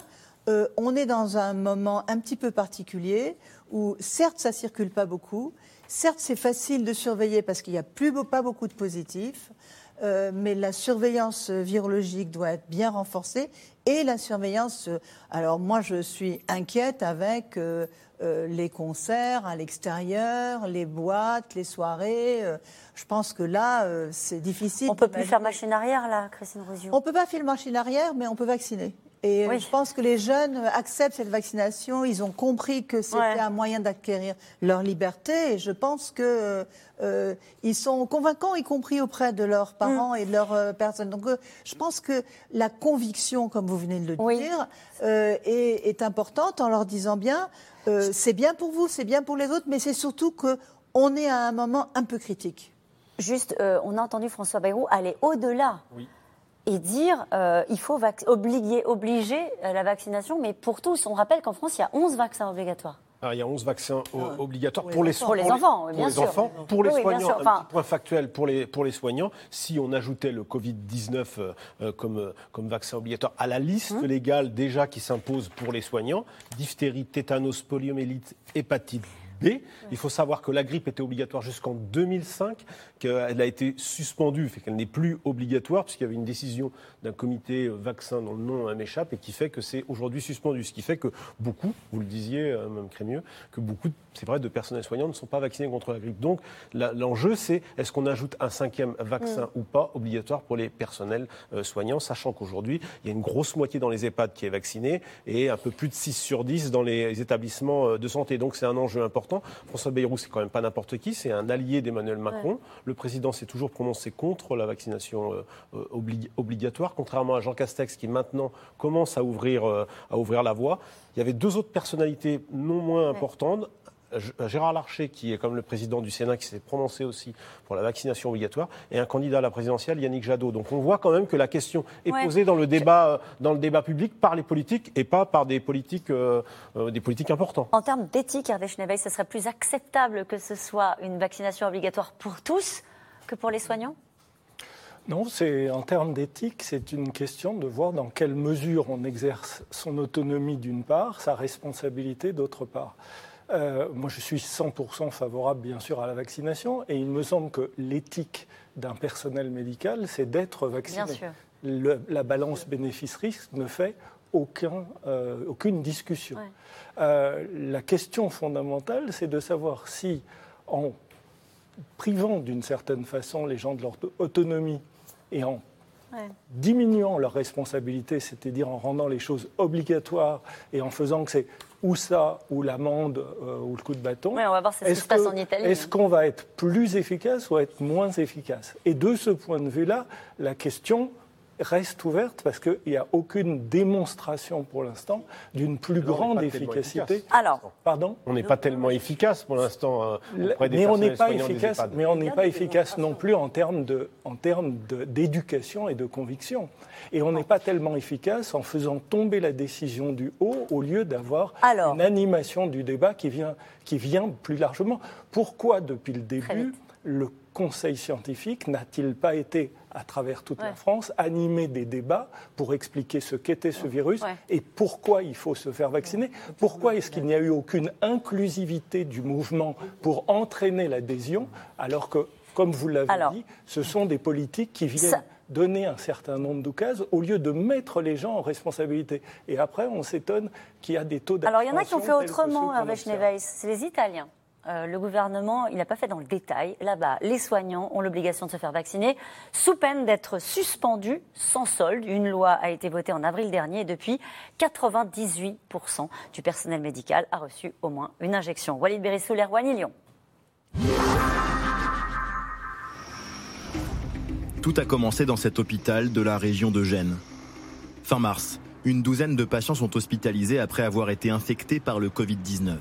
euh, on est dans un moment un petit peu particulier où, certes, ça circule pas beaucoup. Certes, c'est facile de surveiller parce qu'il n'y a plus pas beaucoup de positifs. Euh, mais la surveillance virologique doit être bien renforcée et la surveillance. euh, alors moi, je suis inquiète avec euh, euh, les concerts à l'extérieur, les boîtes, les soirées. euh, je pense que là, c'est difficile. On peut plus faire machine arrière, là, Christine Rouziou on peut pas faire machine arrière, mais on peut vacciner. Et Oui. je pense que les jeunes acceptent cette vaccination. Ils ont compris que c'était Ouais. un moyen d'acquérir leur liberté. Et je pense que euh, ils sont convaincants, y compris auprès de leurs parents et de leurs euh, personnes. Donc, euh, je pense que la conviction, comme vous venez de le Oui. dire, euh, est, est importante en leur disant bien, euh, c'est bien pour vous, c'est bien pour les autres, mais c'est surtout que on est à un moment un peu critique. Juste, euh, on a entendu François Bayrou aller au-delà Oui. Et dire euh, il faut vac- obliger, obliger euh, la vaccination, mais pour tous. On rappelle qu'en France, il y a 11 vaccins obligatoires. Alors, il y a 11 vaccins o- Ah. obligatoires Pour pour les les, enfants. Pour les enfants, pour bien les sûr. enfants, pour les Oui, soignants. Un Enfin- petit point factuel pour les, pour les soignants. Si on ajoutait le Covid-19 euh, euh, comme, euh, comme vaccin obligatoire à la liste Hum. légale déjà qui s'impose pour les soignants, diphtérie, tétanos, poliomyélite, hépatite B. Il faut savoir que la grippe était obligatoire jusqu'en 2005, qu'elle a été suspendue, fait qu'elle n'est plus obligatoire, puisqu'il y avait une décision d'un comité vaccin dont le nom m'échappe, et qui fait que c'est aujourd'hui suspendu. Ce qui fait que beaucoup, vous le disiez, euh, même Crémieux, que beaucoup, c'est vrai, de personnels soignants ne sont pas vaccinés contre la grippe. Donc l'enjeu, c'est est-ce qu'on ajoute un cinquième vaccin ou pas obligatoire pour les personnels euh, soignants, sachant qu'aujourd'hui, il y a une grosse moitié dans les EHPAD qui est vaccinée et un peu plus de 6 sur 10 dans les établissements euh, de santé. Donc c'est un enjeu important. François Bayrou, c'est quand même pas n'importe qui, c'est un allié d'Emmanuel Macron. Le président s'est toujours prononcé contre la vaccination euh, euh, obli- obligatoire, contrairement à Jean Castex qui maintenant commence à ouvrir, euh, à ouvrir la voie. Il y avait deux autres personnalités non moins importantes. G- Gérard Larcher, qui est comme le président du Sénat, qui s'est prononcé aussi pour la vaccination obligatoire, et un candidat à la présidentielle, Yannick Jadot. Donc on voit quand même que la question est Ouais. posée dans le débat, euh, dans le débat public par les politiques et pas par des politiques, euh, euh, des politiques importants. En termes d'éthique, Hervé Schneeveil, ce serait plus acceptable que ce soit une vaccination obligatoire pour tous que pour les soignants? Non, c'est en termes d'éthique, c'est une question de voir dans quelle mesure on exerce son autonomie d'une part, sa responsabilité d'autre part. Euh, moi, je suis 100% favorable, bien sûr, à la vaccination, et il me semble que l'éthique d'un personnel médical, c'est d'être vacciné. Bien sûr. Le- la balance bénéfice-risque ne fait aucun, euh, aucune discussion. Ouais. Euh, la question fondamentale, c'est de savoir si, en privant d'une certaine façon les gens de leur autonomie et en Ouais. diminuant leurs responsabilités, c'est-à-dire en rendant les choses obligatoires et en faisant que c'est ou ça, ou l'amende, euh, ou le coup de bâton. Ouais, on va voir ce qui se passe en Italie. Est-ce qu'on va être plus efficace ou être moins efficace? Et de ce point de vue-là, la question reste ouverte parce qu'il n'y a aucune démonstration pour l'instant d'une plus grande efficacité. Alors, Pardon On n'est pas tellement efficace pour l'instant euh, auprès des mais on n'est pas efficace, mais on n'est pas efficace non plus en termes de, en termes d'éducation et de conviction. Et on n'est pas tellement efficace en faisant tomber la décision du haut au lieu d'avoir une animation du débat qui vient, qui vient plus largement. Pourquoi depuis le début le Conseil scientifique n'a-t-il pas été, à travers toute la. France, animé des débats pour expliquer ce qu'était ce virus Ouais. et pourquoi il faut se faire vacciner Pourquoi est-ce qu'il n'y a eu aucune inclusivité du mouvement pour entraîner l'adhésion alors que, comme vous l'avez Alors. dit, ce sont des politiques qui viennent Ça- donner un certain nombre d'occasions au lieu de mettre les gens en responsabilité. Et après, on s'étonne qu'il y a des taux d'abstention alors il y en a qui ont fait autrement, Hervé. Schneeveil. C'est les Italiens. Euh, le gouvernement, il n'a pas fait dans le détail. Là-bas, les soignants ont l'obligation de se faire vacciner sous peine d'être suspendus sans solde. Une loi a été votée en avril dernier et depuis, 98% du personnel médical a reçu au moins une injection. Walid Berissoul, Erwan Lyon. Tout a commencé dans cet hôpital de la région de Gênes. Fin mars, une douzaine de patients sont hospitalisés après avoir été infectés par le Covid-19.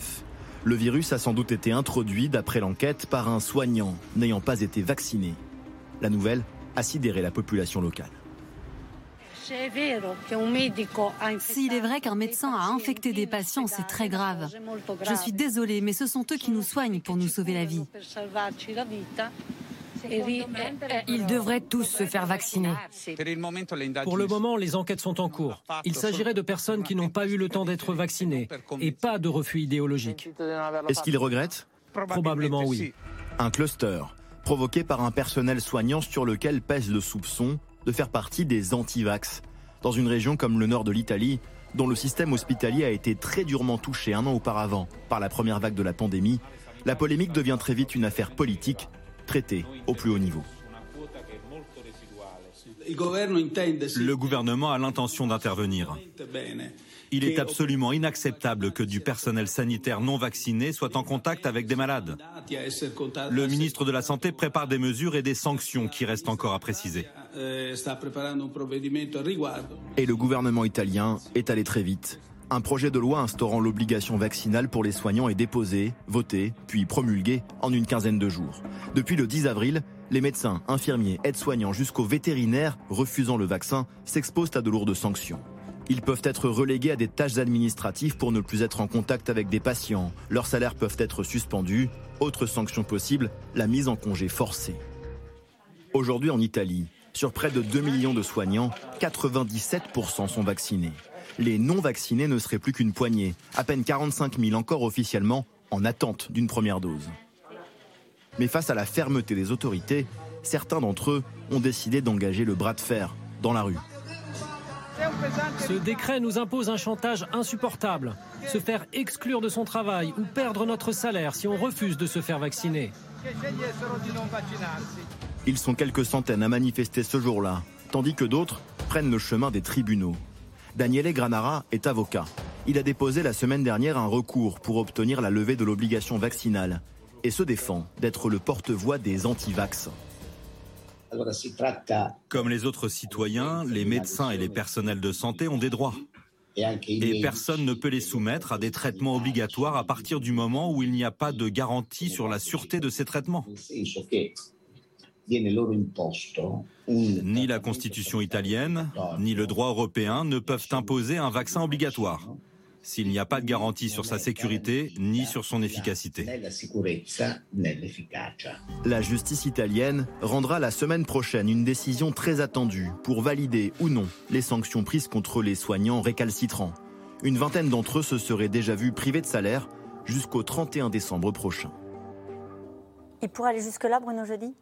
Le virus a sans doute été introduit, d'après l'enquête, par un soignant n'ayant pas été vacciné. La nouvelle a sidéré la population locale. S'il est vrai qu'un médecin a infecté des patients, c'est très grave. Je suis désolée, mais ce sont eux qui nous soignent pour nous sauver la vie. Ils devraient tous se faire vacciner. Pour le moment, les enquêtes sont en cours. Il s'agirait de personnes qui n'ont pas eu le temps d'être vaccinées et pas de refus idéologique. Est-ce qu'ils regrettent? Probablement oui. Un cluster provoqué par un personnel soignant sur lequel pèse le soupçon de faire partie des anti-vax. Dans une région comme le nord de l'Italie, dont le système hospitalier a été très durement touché un an auparavant par la première vague de la pandémie, la polémique devient très vite une affaire politique traitée au plus haut niveau. Le gouvernement a l'intention d'intervenir. Il est absolument inacceptable que du personnel sanitaire non vacciné soit en contact avec des malades. Le ministre de la Santé prépare des mesures et des sanctions qui restent encore à préciser. Et le gouvernement italien est allé très vite. Un projet de loi instaurant l'obligation vaccinale pour les soignants est déposé, voté, puis promulgué en une quinzaine de jours. Depuis le 10 avril, les médecins, infirmiers, aides-soignants jusqu'aux vétérinaires refusant le vaccin s'exposent à de lourdes sanctions. Ils peuvent être relégués à des tâches administratives pour ne plus être en contact avec des patients. Leurs salaires peuvent être suspendus. Autre sanction possible, la mise en congé forcée. Aujourd'hui en Italie, sur près de 2 millions de soignants, 97% sont vaccinés. Les non vaccinés ne seraient plus qu'une poignée, à peine 45 000 encore officiellement en attente d'une première dose. Mais face à la fermeté des autorités, certains d'entre eux ont décidé d'engager le bras de fer dans la rue. Ce décret nous impose un chantage insupportable. Se faire exclure de son travail ou perdre notre salaire si on refuse de se faire vacciner. Ils sont quelques centaines à manifester ce jour-là, tandis que d'autres prennent le chemin des tribunaux. Daniele Granara est avocat. Il a déposé la semaine dernière un recours pour obtenir la levée de l'obligation vaccinale et se défend d'être le porte-voix des anti-vax. Comme les autres citoyens, les médecins et les personnels de santé ont des droits. Et personne ne peut les soumettre à des traitements obligatoires à partir du moment où il n'y a pas de garantie sur la sûreté de ces traitements. Ni la Constitution italienne, ni le droit européen ne peuvent imposer un vaccin obligatoire s'il n'y a pas de garantie sur sa sécurité ni sur son efficacité. La justice italienne rendra la semaine prochaine une décision très attendue pour valider ou non les sanctions prises contre les soignants récalcitrants. Une vingtaine d'entre eux se seraient déjà vus privés de salaire jusqu'au 31 décembre prochain. Il pourrait aller jusque-là, Bruno Jeudi?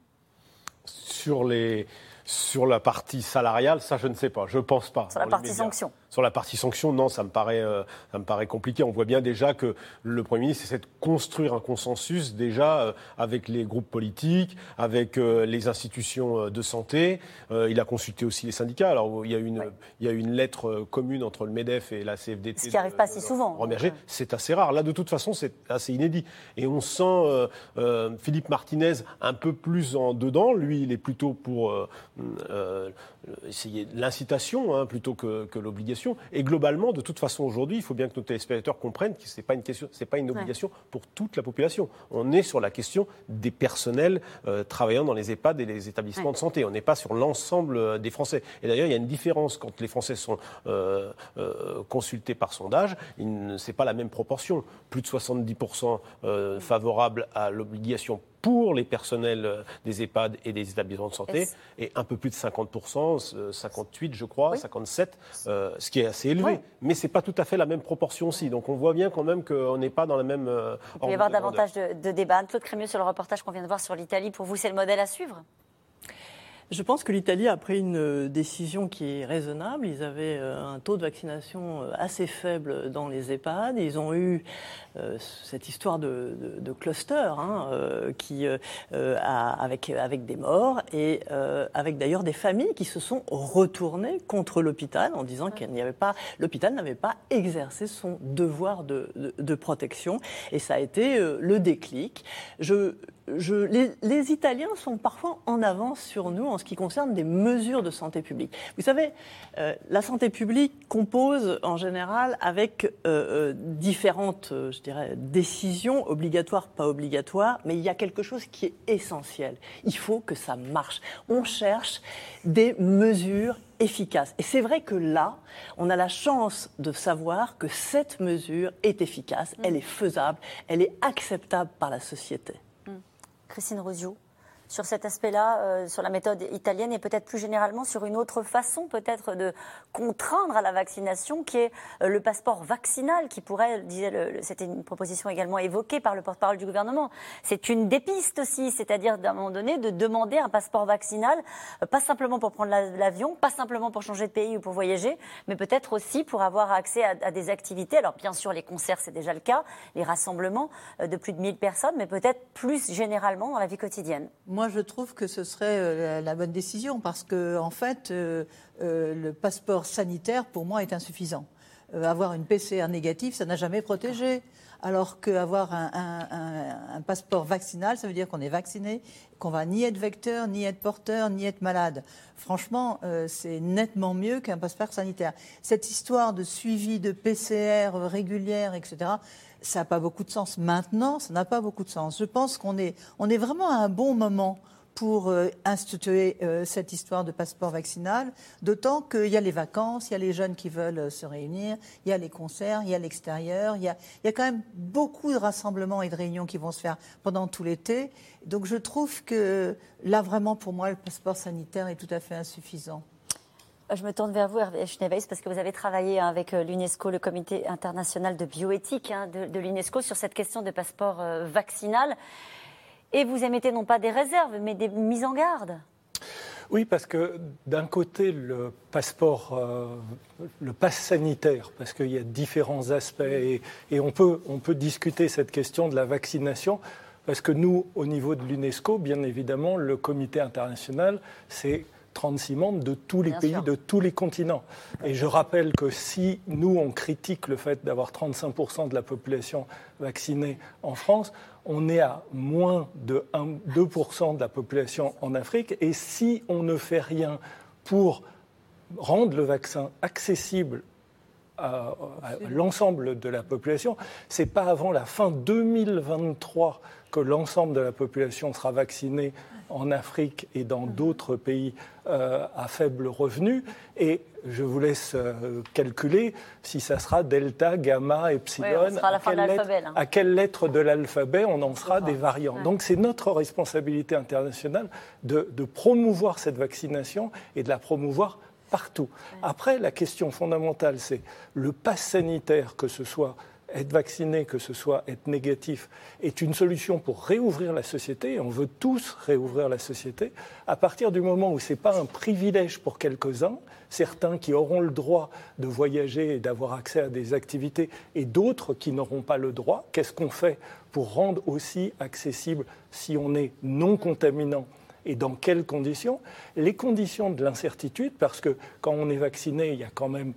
Sur les, sur la partie salariale, ça, je ne sais pas. Je ne pense pas. Sur la partie sanction sur la partie sanction, non, ça me paraît, euh, ça me paraît compliqué. On voit bien déjà que le Premier ministre essaie de construire un consensus déjà euh, avec les groupes politiques, avec euh, les institutions de santé. il a consulté aussi les syndicats. Alors il y a une, il y a une lettre commune entre le Medef et la CFDT. Ce qui n'arrive pas si souvent. Remerger, c'est assez rare. Là, de toute façon, c'est assez inédit. Et on sent Philippe Martinez un peu plus en dedans. Lui, il est plutôt pour essayer l'incitation hein, plutôt que, que l'obligation. Et globalement, de toute façon, aujourd'hui, il faut bien que nos téléspectateurs comprennent que ce n'est pas une question, c'est pas une obligation pour toute la population. On est sur la question des personnels euh, travaillant dans les EHPAD et les établissements de santé. On n'est pas sur l'ensemble euh, des Français. Et d'ailleurs, il y a une différence quand les Français sont euh, consultés par sondage. Ce n'est pas la même proportion. Plus de 70% favorables à l'obligation pour les personnels euh, des EHPAD et des établissements de santé, et un peu plus de 50%, 58 je crois, 57, euh, ce qui est assez élevé. Mais ce n'est pas tout à fait la même proportion aussi. Donc on voit bien quand même qu'on n'est pas dans la même... Euh, Il peut y avoir davantage de, de débats. Claude Crémieux sur le reportage qu'on vient de voir sur l'Italie, pour vous c'est le modèle à suivre? Je pense que l'Italie a pris une euh, décision qui est raisonnable. Ils avaient euh, un taux de vaccination euh, assez faible dans les EHPAD. Ils ont eu cette histoire de, cluster hein, qui, avec, des morts et avec d'ailleurs des familles qui se sont retournées contre l'hôpital en disant qu'il n'y avait pas, l'hôpital n'avait pas exercé son devoir de, protection. Et ça a été le déclic. Les, Italiens sont parfois en avance sur nous ce qui concerne des mesures de santé publique. Vous savez, euh, la santé publique compose en général avec euh, euh, différentes, je dirais, décisions obligatoires, pas obligatoires, mais il y a quelque chose qui est essentiel. Il faut que ça marche. On cherche des mesures efficaces. Et c'est vrai que là, on a la chance de savoir que cette mesure est efficace, elle est faisable, elle est acceptable par la société. Christine Rosio sur cet aspect-là, euh, sur la méthode italienne et peut-être plus généralement sur une autre façon peut-être de contraindre à la vaccination qui est euh, le passeport vaccinal qui pourrait, disait c'était une proposition également évoquée par le porte-parole du gouvernement. C'est une des pistes aussi, c'est-à-dire d'un moment donné de demander un passeport vaccinal, euh, pas simplement pour prendre l'avion, pas simplement pour changer de pays ou pour voyager, mais peut-être aussi pour avoir accès à, à, des activités. Alors bien sûr, les concerts, c'est déjà le cas, les rassemblements de plus de 1000 personnes, mais peut-être plus généralement dans la vie quotidienne. Moi, je trouve que ce serait euh, la, bonne décision parce que, en fait, euh, euh, le passeport sanitaire, pour moi, est insuffisant. avoir une PCR négative, ça n'a jamais protégé. Alors qu'avoir un, passeport vaccinal, ça veut dire qu'on est vacciné, qu'on va ni être vecteur, ni être porteur, ni être malade. Franchement, c'est nettement mieux qu'un passeport sanitaire. Cette histoire de suivi de PCR régulière, etc., ça n'a pas beaucoup de sens. Maintenant, ça n'a pas beaucoup de sens. Je pense qu'on est, on est vraiment à un bon moment pour euh, instituer euh, cette histoire de passeport vaccinal, d'autant qu'il y a les vacances, il y a les jeunes qui veulent euh, se réunir, il y a les concerts, il y a l'extérieur, il, il, y a quand même beaucoup de rassemblements et de réunions qui vont se faire pendant tout l'été. Donc je trouve que là, vraiment, pour moi, le passeport sanitaire est tout à fait insuffisant. Je me tourne vers vous, Hervé Schneeweis, parce que vous avez travaillé hein, avec l'UNESCO, le Comité international de bioéthique hein, de, l'UNESCO, sur cette question de passeport vaccinal. Et vous émettez non pas des réserves, mais des mises en garde. Oui, parce que d'un côté, le passeport, euh, le pass sanitaire, parce qu'il y a différents aspects, et, et, on, peut, on peut discuter cette question de la vaccination, parce que nous, au niveau de l'UNESCO, bien évidemment, le comité international, c'est 36 membres de tous les pays, de tous les continents. Et je rappelle que si nous, on critique le fait d'avoir 35% de la population vaccinée en France, on est à moins de 1, 2% de la population en Afrique. Et si on ne fait rien pour rendre le vaccin accessible à, l'ensemble de la population, c'est pas avant la fin 2023 que l'ensemble de la population sera vaccinée en Afrique et dans d'autres pays euh, à faible revenu. Et je vous laisse euh, calculer si ça sera delta, gamma, epsilon. à, quelle lettre, hein. à, quelle lettre, de l'alphabet on en sera des variants. Donc c'est notre responsabilité internationale de, de, promouvoir cette vaccination et de la promouvoir partout. Après, la question fondamentale, c'est le pass sanitaire, que ce soit être vacciné, que ce soit être négatif, est une solution pour réouvrir la société. On veut tous réouvrir la société. À partir du moment où ce n'est pas un privilège pour quelques-uns, certains qui auront le droit de voyager et d'avoir accès à des activités, et d'autres qui n'auront pas le droit, qu'est-ce qu'on fait pour rendre aussi accessible si on est non contaminant et dans quelles conditions? Les conditions de l'incertitude, parce que quand on est vacciné, il y a quand même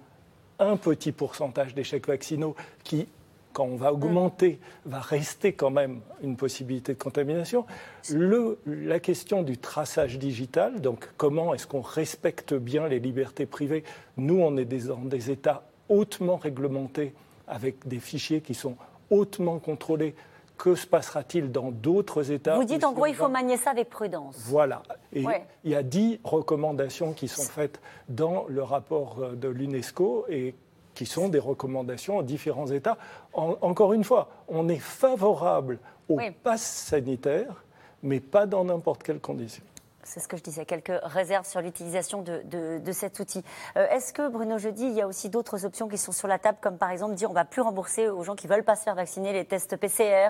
un petit pourcentage d'échecs vaccinaux qui quand on va augmenter, va rester quand même une possibilité de contamination. Le, la question du traçage digital, donc comment est-ce qu'on respecte bien les libertés privées? Nous, on est dans des États hautement réglementés, avec des fichiers qui sont hautement contrôlés. Que se passera-t-il dans d'autres États Vous dites en gros, il faut manier ça avec prudence. Voilà. Et il y a dix recommandations qui sont faites dans le rapport de l'UNESCO et qui sont des recommandations aux différents États. encore une fois, on est favorable au pass sanitaire, mais pas dans n'importe quelle condition. C'est ce que je disais, quelques réserves sur l'utilisation de, de, cet outil. Euh, est-ce que, Bruno Jeudi, il y a aussi d'autres options qui sont sur la table, comme par exemple dire on va plus rembourser aux gens qui veulent pas se faire vacciner les tests PCR,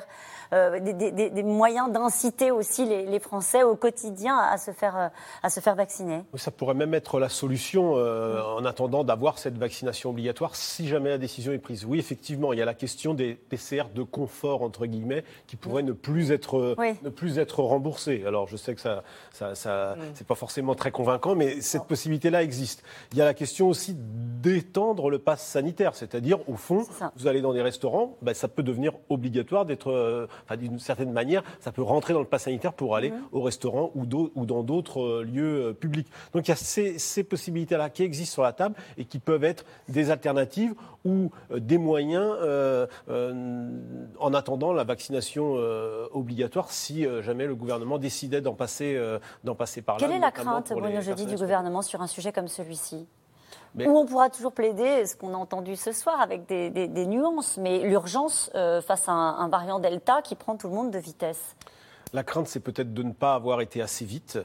euh, des, moyens d'inciter aussi les, Français au quotidien à se faire, euh, à se faire vacciner? Ça pourrait même être la solution en attendant d'avoir cette vaccination obligatoire si jamais la décision est prise. Oui, effectivement, il y a la question des PCR de confort, entre guillemets, qui pourraient ne plus être, ne plus être remboursés. Alors, je sais que ça, ça ça, mm. c'est pas forcément très convaincant, mais cette possibilité-là existe. Il y a la question aussi d'étendre le pass sanitaire, c'est-à-dire au fond, vous allez dans des restaurants, ben, ça peut devenir obligatoire d'être, euh, d'une certaine manière, ça peut rentrer dans le pass sanitaire pour aller mm. au restaurant ou, ou dans d'autres euh, lieux euh, publics. Donc il y a ces, ces possibilités-là qui existent sur la table et qui peuvent être des alternatives ou des moyens en attendant la vaccination obligatoire si jamais le gouvernement décidait d'en passer, passer par là. Quelle est la crainte, Bruno Jeudi, du gouvernement sur un sujet comme celui-ci Où on pourra toujours plaider ce qu'on a entendu ce soir avec des, nuances, mais l'urgence euh, face à un, variant Delta qui prend tout le monde de vitesse. La crainte, c'est peut-être de ne pas avoir été assez vite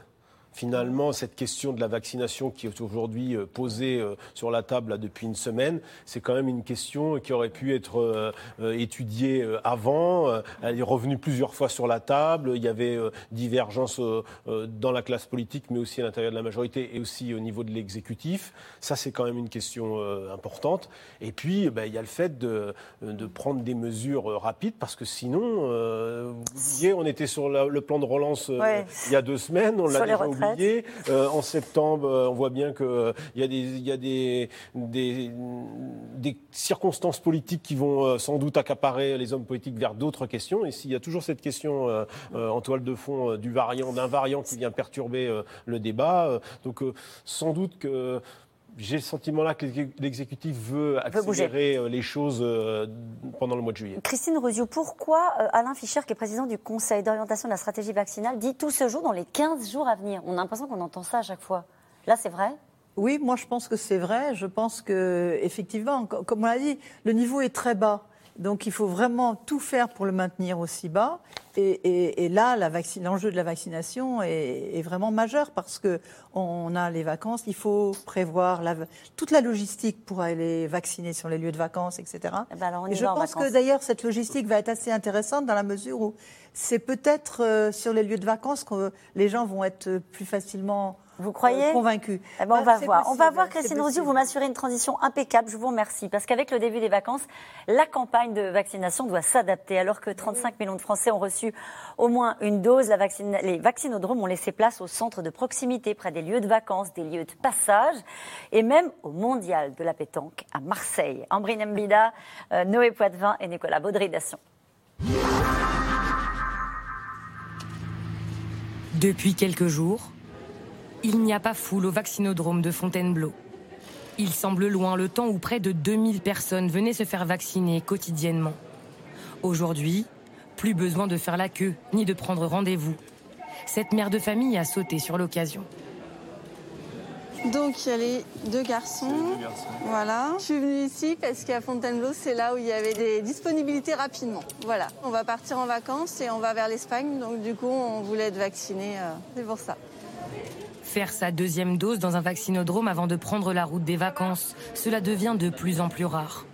finalement, cette question de la vaccination qui est aujourd'hui euh, posée euh, sur la table depuis une semaine, c'est quand même une question qui aurait pu être euh, étudiée avant. Elle est revenue plusieurs fois sur la table. Il y avait divergence dans la classe politique, mais aussi à l'intérieur de la majorité et aussi au niveau de l'exécutif. Ça, c'est quand même une question importante. Et puis, ben, il y a le fait de, de, prendre des mesures rapides, parce que sinon, vous disiez, on était sur le plan de relance il y a deux semaines, on l'a déjà euh, en septembre, euh, on voit bien qu'il euh, y a, des, circonstances politiques qui vont sans doute accaparer les hommes politiques vers d'autres questions. Et s'il y a toujours cette question en toile de fond du variant, d'un variant qui vient perturber le débat, donc sans doute que j'ai le sentiment-là que l'exécutif veut accélérer euh, les choses euh, pendant le mois de juillet. Christine Rosio, pourquoi euh, Alain Fischer, qui est président du Conseil d'orientation de la stratégie vaccinale, dit tout se joue dans les 15 jours à venir? On a l'impression qu'on entend ça à chaque fois. Là, c'est vrai? Oui, moi je pense que c'est vrai. Je pense que, effectivement, comme on l'a dit, le niveau est très bas. Donc il faut vraiment tout faire pour le maintenir aussi bas. Et, là, l'enjeu de la vaccination est, vraiment majeur parce que on a les vacances. Il faut prévoir toute la logistique pour aller vacciner sur les lieux de vacances, etc. Eh ben et je pense que d'ailleurs cette logistique va être assez intéressante dans la mesure où c'est peut-être euh, sur les lieux de vacances que les gens vont être plus facilement vous croyez Convaincu. Eh ben, on va voir. on va voir, Christine Rosiou, vous m'assurez une transition impeccable. Je vous remercie. Parce qu'avec le début des vacances, la campagne de vaccination doit s'adapter. Alors que 35 millions de Français ont reçu au moins une dose, la vaccine... les vaccinodromes ont laissé place aux centres de proximité, près des lieux de vacances, des lieux de passage, et même au mondial de la pétanque à Marseille. Ambrine Mbida, euh, Noé Poitvin et Nicolas Baudry-Dasson. Depuis quelques jours, il n'y a pas foule au vaccinodrome de Fontainebleau. Il semble loin le temps où près de 2000 personnes venaient se faire vacciner quotidiennement. Aujourd'hui, plus besoin de faire la queue ni de prendre rendez-vous. Cette mère de famille a sauté sur l'occasion. Donc il y a les deux garçons. Voilà. Je suis venue ici parce qu'à Fontainebleau, c'est là où il y avait des disponibilités rapidement. Voilà. On va partir en vacances et on va vers l'Espagne. Donc du coup, on voulait être vaccinés. Euh, c'est pour ça. Faire sa deuxième dose dans un vaccinodrome avant de prendre la route des vacances, cela devient de plus en plus rare.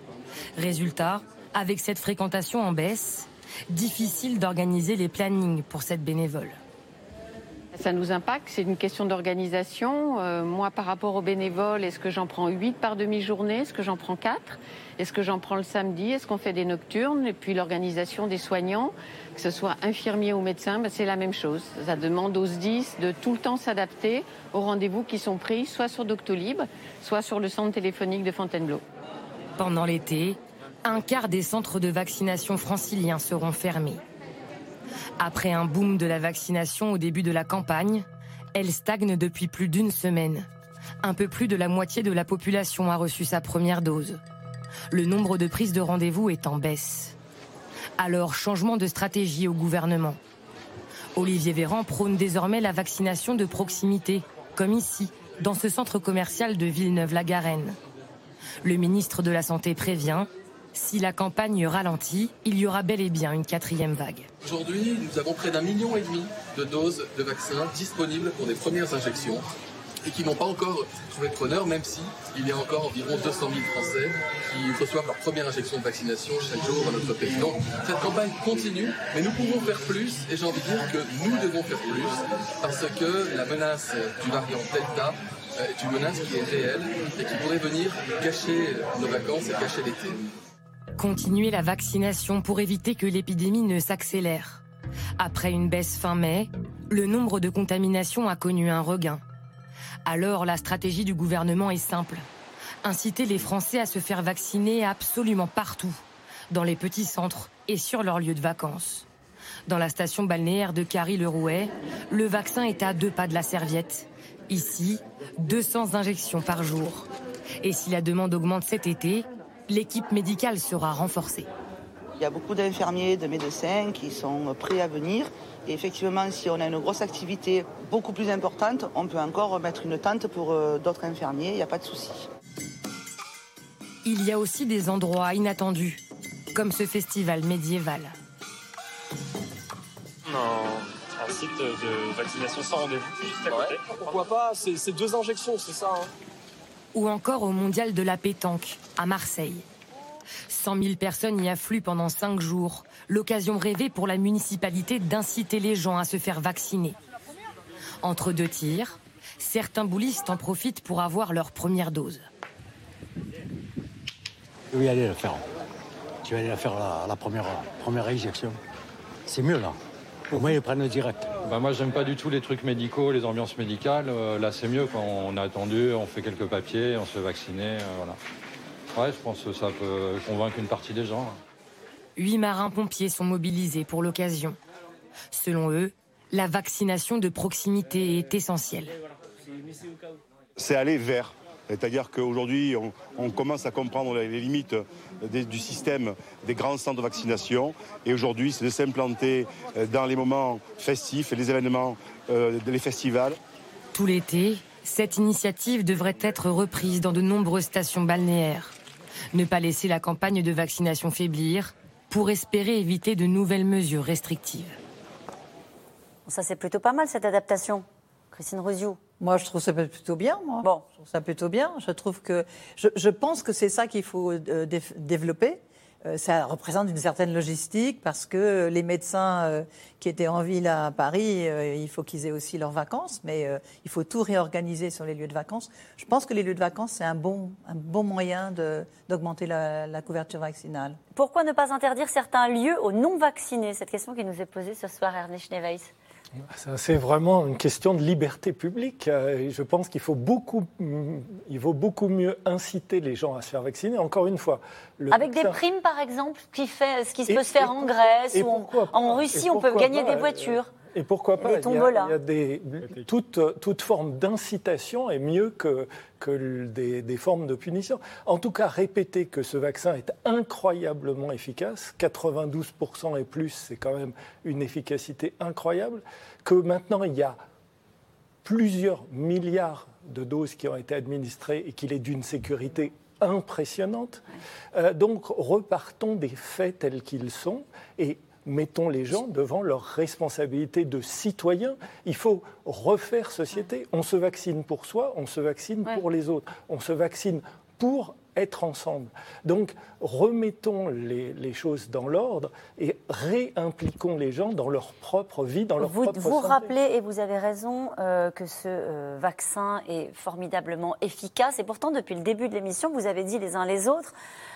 Résultat, avec cette fréquentation en baisse, difficile d'organiser les plannings pour cette bénévole. Ça nous impacte, c'est une question d'organisation. Euh, moi, par rapport aux bénévoles, est-ce que j'en prends 8 par demi-journée? Est-ce que j'en prends 4 Est-ce que j'en prends le samedi? Est-ce qu'on fait des nocturnes? Et puis l'organisation des soignants, que ce soit infirmier ou médecin, ben, c'est la même chose. Ça demande aux SDIS de tout le temps s'adapter aux rendez-vous qui sont pris, soit sur Doctolib, soit sur le centre téléphonique de Fontainebleau. Pendant l'été, un quart des centres de vaccination franciliens seront fermés. Après un boom de la vaccination au début de la campagne, elle stagne depuis plus d'une semaine. Un peu plus de la moitié de la population a reçu sa première dose. Le nombre de prises de rendez-vous est en baisse. Alors, changement de stratégie au gouvernement. Olivier Véran prône désormais la vaccination de proximité, comme ici, dans ce centre commercial de Villeneuve-la-Garenne. Le ministre de la Santé prévient, Si la campagne ralentit, il y aura bel et bien une quatrième vague. Aujourd'hui, nous avons près d'un million et demi de doses de vaccins disponibles pour des premières injections et qui n'ont pas encore trouvé de preneur, même si il y a encore environ 200 000 Français qui reçoivent leur première injection de vaccination chaque jour dans notre pays. Donc cette campagne continue, mais nous pouvons faire plus, et j'ai envie de dire que nous devons faire plus, parce que la menace du variant Delta est une menace qui est réelle et qui pourrait venir gâcher nos vacances et gâcher l'été. Continuer la vaccination pour éviter que l'épidémie ne s'accélère. Après une baisse fin mai, le nombre de contaminations a connu un regain. Alors la stratégie du gouvernement est simple. Inciter les Français à se faire vacciner absolument partout, dans les petits centres et sur leurs lieux de vacances. Dans la station balnéaire de Carry-le-Rouet, le vaccin est à deux pas de la serviette. Ici, 200 injections par jour. Et si la demande augmente cet été, l'équipe médicale sera renforcée. Il y a beaucoup d'infirmiers, de médecins qui sont prêts à venir. Et effectivement, si on a une grosse activité beaucoup plus importante, on peut encore mettre une tente pour euh, d'autres infirmiers, il n'y a pas de souci. Il y a aussi des endroits inattendus, comme ce festival médiéval. Non, un site de vaccination sans rendez-vous juste à côté. Pourquoi pas C'est deux injections, c'est ça. Hein? Ou encore au Mondial de la pétanque, à Marseille. 100 000 personnes y affluent pendant cinq jours. L'occasion rêvée pour la municipalité d'inciter les gens à se faire vacciner. Entre deux tirs, certains boulistes en profitent pour avoir leur première dose. Oui, allez le faire. Tu vas aller la faire la, la première, première injection. C'est mieux là. Au moins, ils prennent le direct. Bah moi, j'aime pas du tout les trucs médicaux, les ambiances médicales. Euh, là, c'est mieux quand on a attendu, on fait quelques papiers, on se fait vacciner. Euh, voilà. Ouais, je pense que ça peut convaincre une partie des gens. Huit marins-pompiers sont mobilisés pour l'occasion. Selon eux, la vaccination de proximité est essentielle. C'est aller vers. C'est-à-dire qu'aujourd'hui, on, commence à comprendre les limites du système des grands centres de vaccination. Et aujourd'hui, c'est de s'implanter euh, dans les moments festifs et les événements, euh, les festivals. Tout l'été, cette initiative devrait être reprise dans de nombreuses stations balnéaires. Ne pas laisser la campagne de vaccination faiblir pour espérer éviter de nouvelles mesures restrictives. Ça, c'est plutôt pas mal, cette adaptation. Christine Rosiou. Moi, je trouve ça plutôt bien, moi. Bon. Je trouve ça plutôt bien. Je trouve que. Je, je pense que c'est ça qu'il faut euh, développer. Euh, ça représente une certaine logistique parce que les médecins euh, qui étaient en ville à Paris, euh, il faut qu'ils aient aussi leurs vacances, mais il faut tout réorganiser sur les lieux de vacances. Je pense que les lieux de vacances, c'est un bon, un bon moyen d'augmenter la, la, couverture vaccinale. Pourquoi ne pas interdire certains lieux aux non-vaccinés? Cette question qui nous est posée ce soir, Ernest Schneeweiss. C'est vraiment une question de liberté publique. Euh, je pense qu'il faut beaucoup, il vaut beaucoup mieux inciter les gens à se faire vacciner. Encore une fois. Avec des primes, par exemple, qui fait, ce qui peut se faire en Grèce ou en, Russie, on peut gagner des voitures. Et pourquoi pas Il y a, des, toute, toute, forme d'incitation est mieux que, que des, des, formes de punition. En tout cas, répéter que ce vaccin est incroyablement efficace, 92% et plus, c'est quand même une efficacité incroyable, que maintenant il y a plusieurs milliards de doses qui ont été administrées et qu'il est d'une sécurité impressionnante. Euh, donc repartons des faits tels qu'ils sont et mettons les gens devant leurs responsabilités de citoyens. Il faut refaire société. On se vaccine pour soi, on se vaccine pour les autres. On se vaccine pour être ensemble. Donc, remettons les, choses dans l'ordre et réimpliquons les gens dans leur propre vie, dans leur vous, propre Vous rappelez, et vous avez raison, euh, que ce euh, vaccin est formidablement efficace. Et pourtant, depuis le début de l'émission, vous avez dit les uns les autres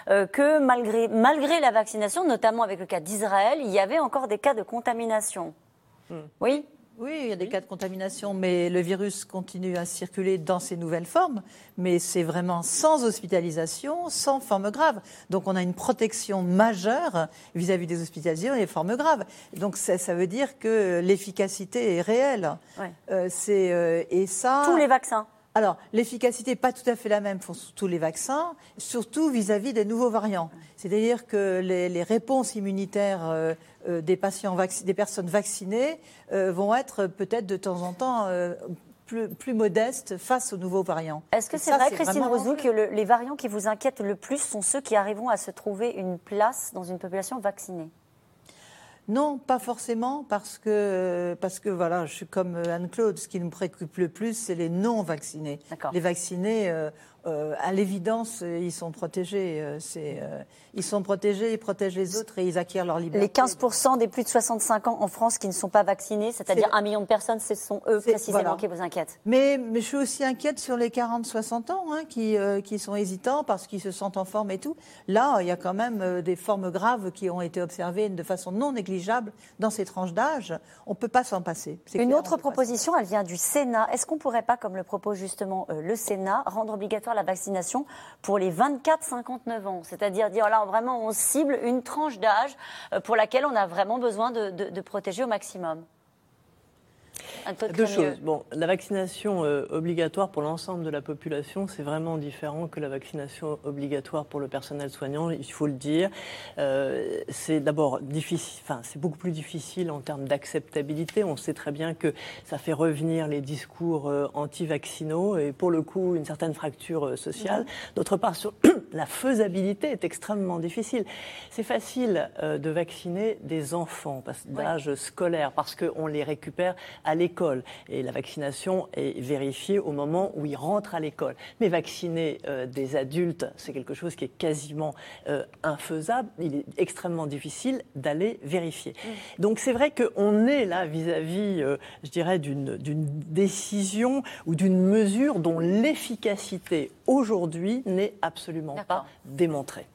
euh, que malgré, malgré la vaccination, notamment avec le cas d'Israël, il y avait encore des cas de contamination. Hmm. Oui? Oui, il y a des cas de contamination, mais le virus continue à circuler dans ses nouvelles formes. Mais c'est vraiment sans hospitalisation, sans forme grave. Donc on a une protection majeure vis-à-vis des hospitalisations et des formes graves. Donc ça, ça veut dire que l'efficacité est réelle. Euh, c'est euh, et ça. Tous les vaccins. Alors, l'efficacité n'est pas tout à fait la même pour tous les vaccins, surtout vis-à-vis des nouveaux variants. C'est-à-dire que les, réponses immunitaires euh, euh, des, patients des personnes vaccinées euh, vont être peut-être de temps en temps plus, plus modeste face aux nouveaux variants. Est-ce que c'est vrai, Christine vraiment- Rosou, que le- les variants qui vous inquiètent le plus sont ceux qui arriveront à se trouver une place dans une population vaccinée? Non, pas forcément, parce que, parce que voilà, je suis comme euh, Anne-Claude. Ce qui nous préoccupe le plus, c'est les non-vaccinés. Les vaccinés, euh, euh, à l'évidence, ils sont protégés. euh, euh, ils sont protégés, ils protègent les autres et ils acquièrent leur liberté. Les 15% des plus de 65 ans en France qui ne sont pas vaccinés, c'est-à-dire C'est- un million de personnes, ce sont eux précisément voilà. qui vous inquiètent. Mais, mais je suis aussi inquiète sur les 40-60 ans hein, qui, qui sont hésitants parce qu'ils se sentent en forme et tout. Là, il y a quand même des formes graves qui ont été observées de façon non négligeable dans ces tranches d'âge. On ne peut pas s'en passer. Une clair, autre proposition, elle vient du Sénat. Est-ce qu'on ne pourrait pas, comme le propose justement le Sénat, rendre obligatoire la vaccination pour les 24-59 ans C'est-à-dire dire là, vraiment, on cible une tranche d'âge euh, pour laquelle on a vraiment besoin de, de- de protéger au maximum. Deux choses. Bon, la vaccination euh, obligatoire pour l'ensemble de la population, c'est vraiment différent que la vaccination obligatoire pour le personnel soignant. Il faut le dire. Euh, c'est d'abord difficile. Enfin, c'est beaucoup plus difficile en termes d'acceptabilité. On sait très bien que ça fait revenir les discours euh, anti-vaccinaux et pour le coup une certaine fracture euh, sociale. D'autre part, sur <clears throat> la faisabilité est extrêmement difficile. C'est facile de vacciner des enfants d'âge scolaire parce qu'on les récupère à l'école et la vaccination est vérifiée au moment où ils rentrent à l'école. Mais vacciner euh, des adultes, c'est quelque chose qui est quasiment euh, infaisable. Il est extrêmement difficile d'aller vérifier. Donc c'est vrai qu'on est là vis-à-vis, euh, je dirais, d'une décision ou d'une mesure dont l'efficacité aujourd'hui n'est absolument pas démontrée.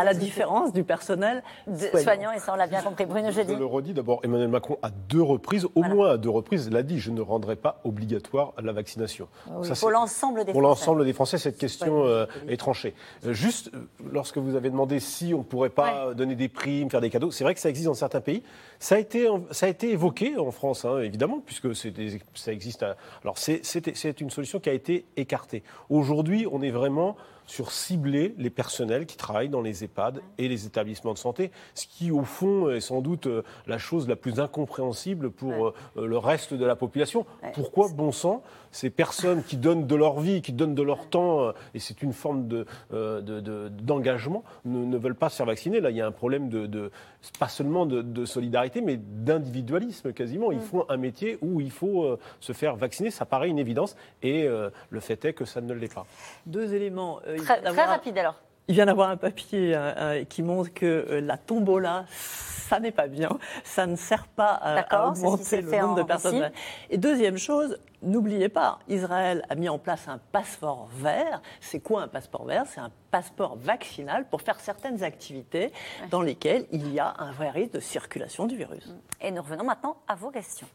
À la différence du personnel soignant. Soignant, et ça on l'a bien compris. Bruno Je le redis d'abord, Emmanuel Macron, à deux reprises, au moins à deux reprises, l'a dit, je ne rendrai pas obligatoire la vaccination. Oui. Ça, Pour l'ensemble des Pour Français. l'ensemble des Français, cette question euh, est tranchée. Euh, juste, euh, lorsque vous avez demandé si on ne pourrait pas donner des primes, faire des cadeaux, c'est vrai que ça existe dans certains pays. Ça a été, ça a été évoqué en France, hein, évidemment, puisque c'est des- ça existe. à- alors, c'est une solution qui a été écartée. Aujourd'hui, on est vraiment sur cibler les personnels qui travaillent dans les EHPAD et les établissements de santé, ce qui, au fond, est sans doute euh, la chose la plus incompréhensible pour euh, euh, le reste de la population. Pourquoi, bon sang, ces personnes qui donnent de leur vie, qui donnent de leur temps, et c'est une forme de, euh, de- de- d'engagement, ne, ne veulent pas se faire vacciner? Là, il y a un problème de, de- pas seulement de, de solidarité, mais d'individualisme quasiment. Ils Mm. font un métier où il faut euh, se faire vacciner, ça paraît une évidence, et euh, le fait est que ça ne l'est pas. Deux éléments. Très, rapide alors. Il vient d'avoir un papier euh, euh, qui montre que euh, la tombola, ça n'est pas bien. Ça ne sert pas à, augmenter le nombre de personnes. Et deuxième chose, n'oubliez pas, Israël a mis en place un passeport vert. C'est quoi un passeport vert? C'est un passeport vaccinal pour faire certaines activités dans lesquelles il y a un vrai risque de circulation du virus. Et nous revenons maintenant à vos questions.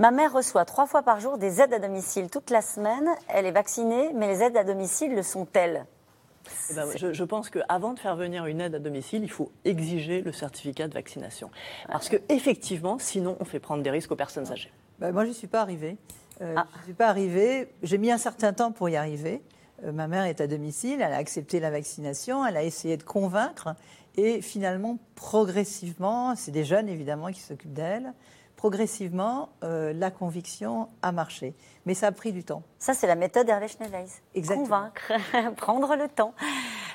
Ma mère reçoit trois fois par jour des aides à domicile toute la semaine. Elle est vaccinée, mais les aides à domicile le sont-elles Eh ben, je, je pense qu'avant de faire venir une aide à domicile, il faut exiger le certificat de vaccination. Parce que effectivement, sinon, on fait prendre des risques aux personnes âgées. Ben, moi, je n'y suis pas arrivée. Euh, Ah. Je n'y suis pas arrivée. J'ai mis un certain temps pour y arriver. Euh, ma mère est à domicile, elle a accepté la vaccination, elle a essayé de convaincre. Et finalement, progressivement, c'est des jeunes évidemment qui s'occupent d'elle, progressivement, euh, la conviction a marché. Mais ça a pris du temps. Ça, c'est la méthode Hervé Schneeweiss. Exactement. Convaincre, <laughs> prendre le temps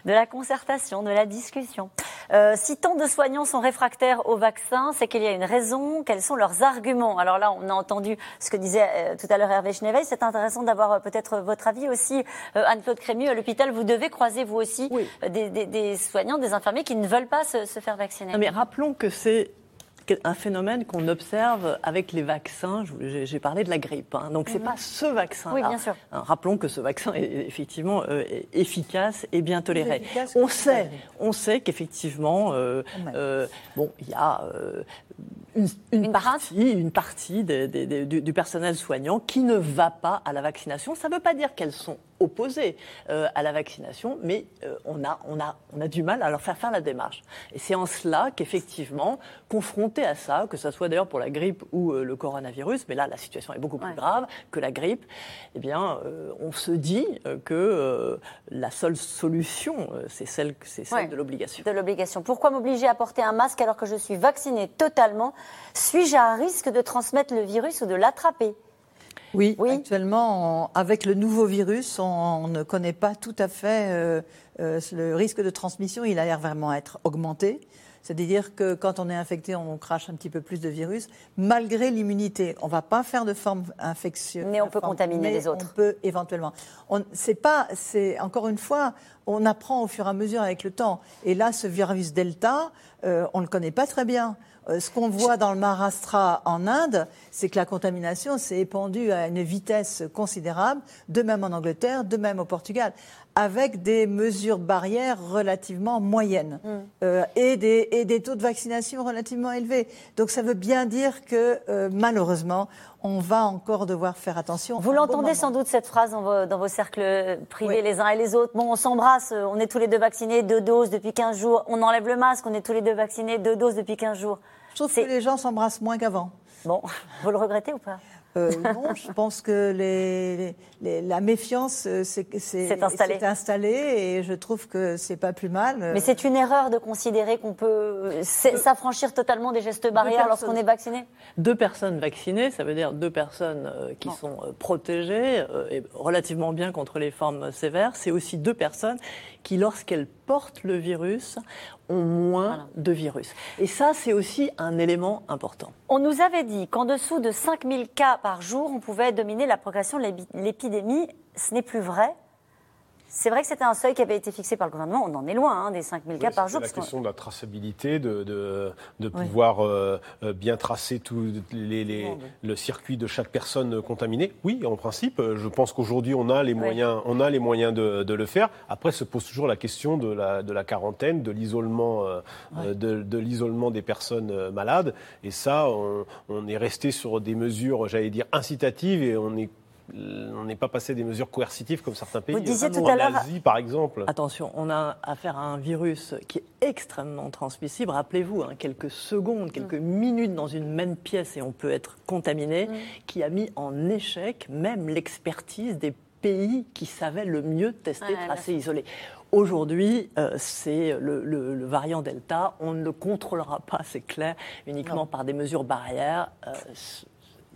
de la concertation, de la discussion. Euh, si tant de soignants sont réfractaires au vaccin, c'est qu'il y a une raison. Quels sont leurs arguments? Alors là, on a entendu ce que disait euh, tout à l'heure Hervé Schneeweiss. C'est intéressant d'avoir euh, peut-être votre avis aussi. Euh, Anne-Claude Crémieux, à l'hôpital, vous devez croiser vous aussi euh, des, des- des soignants, des infirmiers qui ne veulent pas se, se faire vacciner. Non, mais rappelons que c'est un phénomène qu'on observe avec les vaccins. J'ai parlé de la grippe, hein. donc c'est Mhm. pas ce vaccin. Oui, bien sûr. rappelons que ce vaccin est effectivement euh, efficace et bien toléré. On sait, grippe. on sait qu'effectivement, euh, euh, bon, il y a une, une partie, une partie des- des- des- du, du personnel soignant qui ne va pas à la vaccination. Ça ne veut pas dire qu'elles sont opposés euh, à la vaccination, mais euh, on, a, on, a, on a du mal à leur faire faire la démarche. Et c'est en cela qu'effectivement, confronté à ça, que ce soit d'ailleurs pour la grippe ou euh, le coronavirus, mais là la situation est beaucoup plus grave que la grippe, eh bien, on se dit que la seule solution, c'est celle, c'est celle de l'obligation. De l'obligation. Pourquoi m'obliger à porter un masque alors que je suis vacciné totalement? Suis-je à risque de transmettre le virus ou de l'attraper? Oui, actuellement, avec le nouveau virus, on, ne connaît pas tout à fait euh, euh, le risque de transmission. Il a l'air vraiment être augmenté. C'est-à-dire que quand on est infecté, on crache un petit peu plus de virus, malgré l'immunité. On ne va pas faire de forme infectieuse. Mais on peut contaminer les autres. On peut éventuellement. On, pas, c'est encore une fois, on apprend au fur et à mesure avec le temps. Et là, ce virus Delta, euh, on ne le connaît pas très bien. Euh, ce qu'on voit dans le Maharashtra en Inde, c'est que la contamination s'est épandue à une vitesse considérable, de même en Angleterre, de même au Portugal, avec des mesures barrières relativement moyennes mm. euh, et, des, et, des, taux de vaccination relativement élevés. Donc ça veut bien dire que euh, malheureusement, on va encore devoir faire attention. Vous l'entendez sans doute cette phrase dans vos, dans vos cercles privés les uns et les autres. Bon, on s'embrasse, on est tous les deux vaccinés, deux doses depuis 15 jours. On enlève le masque, on est tous les deux vaccinés, deux doses depuis 15 jours. Je trouve que les gens s'embrassent moins qu'avant. Bon, <laughs> vous le regrettez ou pas? Euh, non, je pense que les, la méfiance euh, s'est installée. installée. et je trouve que c'est pas plus mal. Mais c'est une erreur de considérer qu'on peut s'affranchir totalement des gestes barrières lorsqu'on est vacciné Deux personnes vaccinées, ça veut dire deux personnes euh, qui sont protégées et relativement bien contre les formes sévères. C'est aussi deux personnes qui, lorsqu'elles portent le virus, ont moins de virus. Et ça, c'est aussi un élément important. On nous avait dit qu'en dessous de 5000 cas par jour, on pouvait dominer la progression de l'épidémie. Ce n'est plus vrai. C'est vrai que c'était un seuil qui avait été fixé par le gouvernement. On en est loin, hein, des 5000 cas par jour. C'est la question de la traçabilité, de, de, pouvoir euh, euh, bien tracer tout les, le circuit de chaque personne contaminée. Oui, en principe, euh, je pense qu'aujourd'hui, on a les moyens, on a les moyens de, le faire. Après, se pose toujours la question de la, de la quarantaine, de l'isolement, de, l'isolement des personnes malades. Et ça, on, on est resté sur des mesures, j'allais dire, incitatives et on est on n'est pas passé des mesures coercitives comme certains pays. Vous disiez tout à l'heure, par exemple. Attention, on a affaire à un virus qui est extrêmement transmissible. Rappelez-vous, hein, quelques secondes, quelques mm. minutes dans une même pièce et on peut être contaminé, mm. qui a mis en échec même l'expertise des pays qui savaient le mieux tester, tracer, isoler. Aujourd'hui, euh, c'est le, variant Delta. On ne le contrôlera pas, c'est clair, uniquement par des mesures barrières. Euh,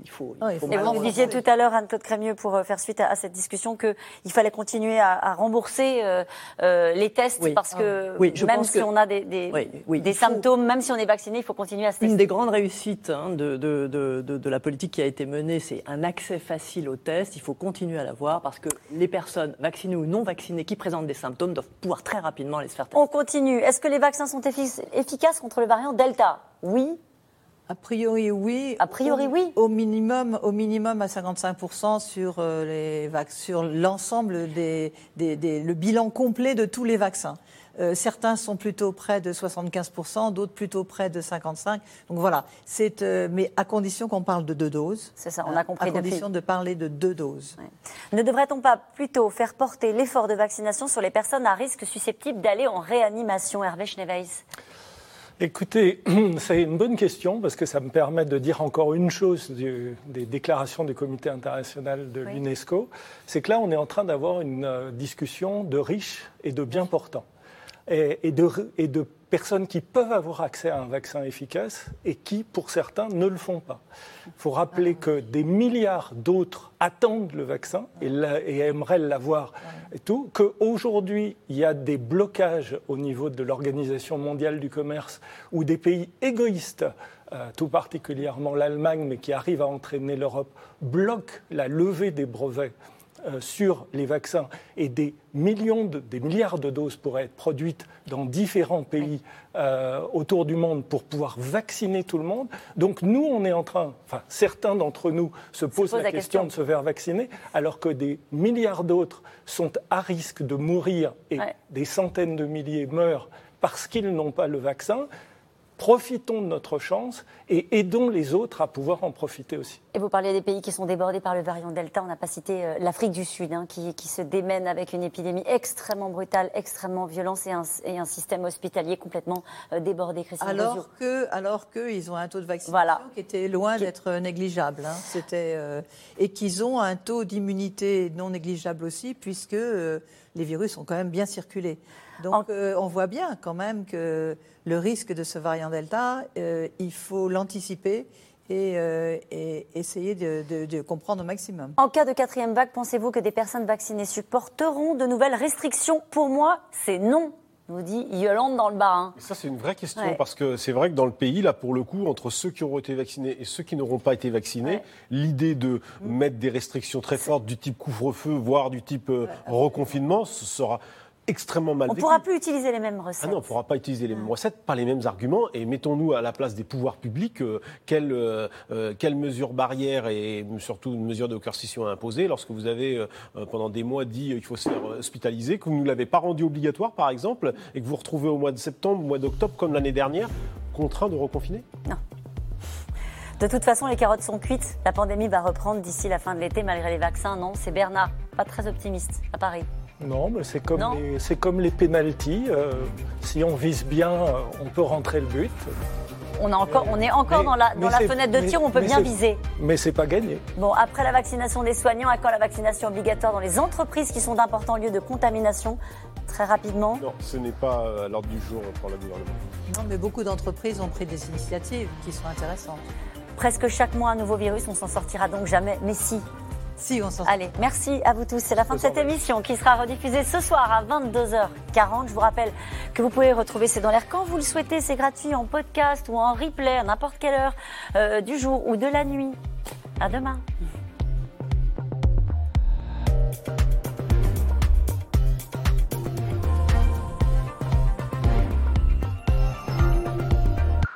il faut. et vous disiez tout à l'heure, Anne-Claude Crémieux, pour euh, faire suite à, cette discussion, qu'il fallait continuer à, rembourser euh, euh, les tests parce que ah. même si on a des, des, symptômes, même si on est vacciné, il faut continuer à se tester. Une des grandes réussites hein, de, de, de, de, la politique qui a été menée, c'est un accès facile aux tests. Il faut continuer à l'avoir parce que les personnes vaccinées ou non vaccinées qui présentent des symptômes doivent pouvoir très rapidement les faire tester. On continue. Est-ce que les vaccins sont efficaces contre le variant Delta? Oui a priori, oui. A priori, oui. Au minimum, au minimum à 55% sur, euh, les sur l'ensemble des, le bilan complet de tous les vaccins. Euh, certains sont plutôt près de 75%, d'autres plutôt près de 55%. Donc voilà, c'est, euh, mais à condition qu'on parle de deux doses. C'est ça, on a compris. À condition de parler de deux doses. Ne devrait-on pas plutôt faire porter l'effort de vaccination sur les personnes à risque susceptibles d'aller en réanimation, Hervé Schneeweiss Écoutez, <clears throat> c'est une bonne question parce que ça me permet de dire encore une chose des déclarations du comité international de l'UNESCO. C'est que là, on est en train d'avoir une euh, discussion de riches et de bien portants et, de, et de personnes qui peuvent avoir accès à un vaccin efficace et qui, pour certains, ne le font pas. Il faut rappeler que des milliards d'autres attendent le vaccin et, et aimeraient l'avoir et tout, qu'aujourd'hui, il y a des blocages au niveau de l'Organisation mondiale du commerce où des pays égoïstes euh, tout particulièrement l'Allemagne, mais qui arrive à entraîner l'Europe, bloquent la levée des brevets sur les vaccins. Et des millions, de, des milliards de doses pourraient être produites dans différents pays euh, autour du monde pour pouvoir vacciner tout le monde. Donc nous, on est en train, enfin certains d'entre nous se posent la, question, de se faire vacciner, alors que des milliards d'autres sont à risque de mourir et des centaines de milliers meurent parce qu'ils n'ont pas le vaccin profitons de notre chance et aidons les autres à pouvoir en profiter aussi. Et vous parlez des pays qui sont débordés par le variant Delta. On n'a pas cité euh, l'Afrique du Sud, hein, qui, se démène avec une épidémie extrêmement brutale, extrêmement violente et un, et un système hospitalier complètement euh, débordé. alors que, alors qu'ils ont un taux de vaccination qui était loin d'être négligeable. Hein. C'était euh, et qu'ils ont un taux d'immunité non négligeable aussi, puisque les virus ont quand même bien circulé. Donc on voit bien quand même que le risque de ce variant Delta, il faut l'anticiper euh, et, essayer de, comprendre au maximum. En cas de quatrième vague, pensez-vous que des personnes vaccinées supporteront de nouvelles restrictions? Pour moi, c'est non nous dit Yolande dans le bas. Hein. ça, c'est une vraie question parce que c'est vrai que dans le pays, là, pour le coup, entre ceux qui auront été vaccinés et ceux qui n'auront pas été vaccinés, l'idée de mm. mettre des restrictions très fortes du type couvre-feu, voire du type euh, reconfinement, ce sera extrêmement mal On ne pourra plus utiliser les mêmes recettes. Ah non, on ne pourra pas utiliser les mêmes recettes, pas les mêmes arguments. Et mettons-nous à la place des pouvoirs publics. Euh, quelles euh, euh, quelle mesures barrières et surtout une mesure de coercition à imposer lorsque vous avez pendant des mois dit qu'il faut se faire hospitaliser, que vous ne l'avez pas rendu obligatoire par exemple, et que vous vous retrouvez au mois de septembre, au mois d'octobre, comme l'année dernière, contraint de reconfiner? Non. De toute façon, les carottes sont cuites. La pandémie va reprendre d'ici la fin de l'été malgré les vaccins. Non, c'est Bernard, pas très optimiste à Paris. Non, mais c'est comme, les, c'est comme les pénalties. Euh, si on vise bien, euh, on peut rentrer le but. On, a encore, on est encore dans la, dans la fenêtre de tir, on peut bien viser. Mais c'est pas gagné. Bon, après la vaccination des soignants, à quand la vaccination obligatoire dans les entreprises qui sont d'importants lieux de contamination? Très rapidement. Non, ce n'est pas euh, à l'ordre du jour pour le gouvernement. Non, mais beaucoup d'entreprises ont pris des initiatives qui sont intéressantes. Presque chaque mois un nouveau virus, on s'en sortira donc jamais. Mais si, si, on s'en Allez, merci à vous tous. C'est la fin de cette émission qui sera rediffusée ce soir à 22h40. Je vous rappelle que vous pouvez retrouver C'est dans l'air quand vous le souhaitez. C'est gratuit en podcast ou en replay à n'importe quelle heure euh, du jour ou de la nuit. À demain.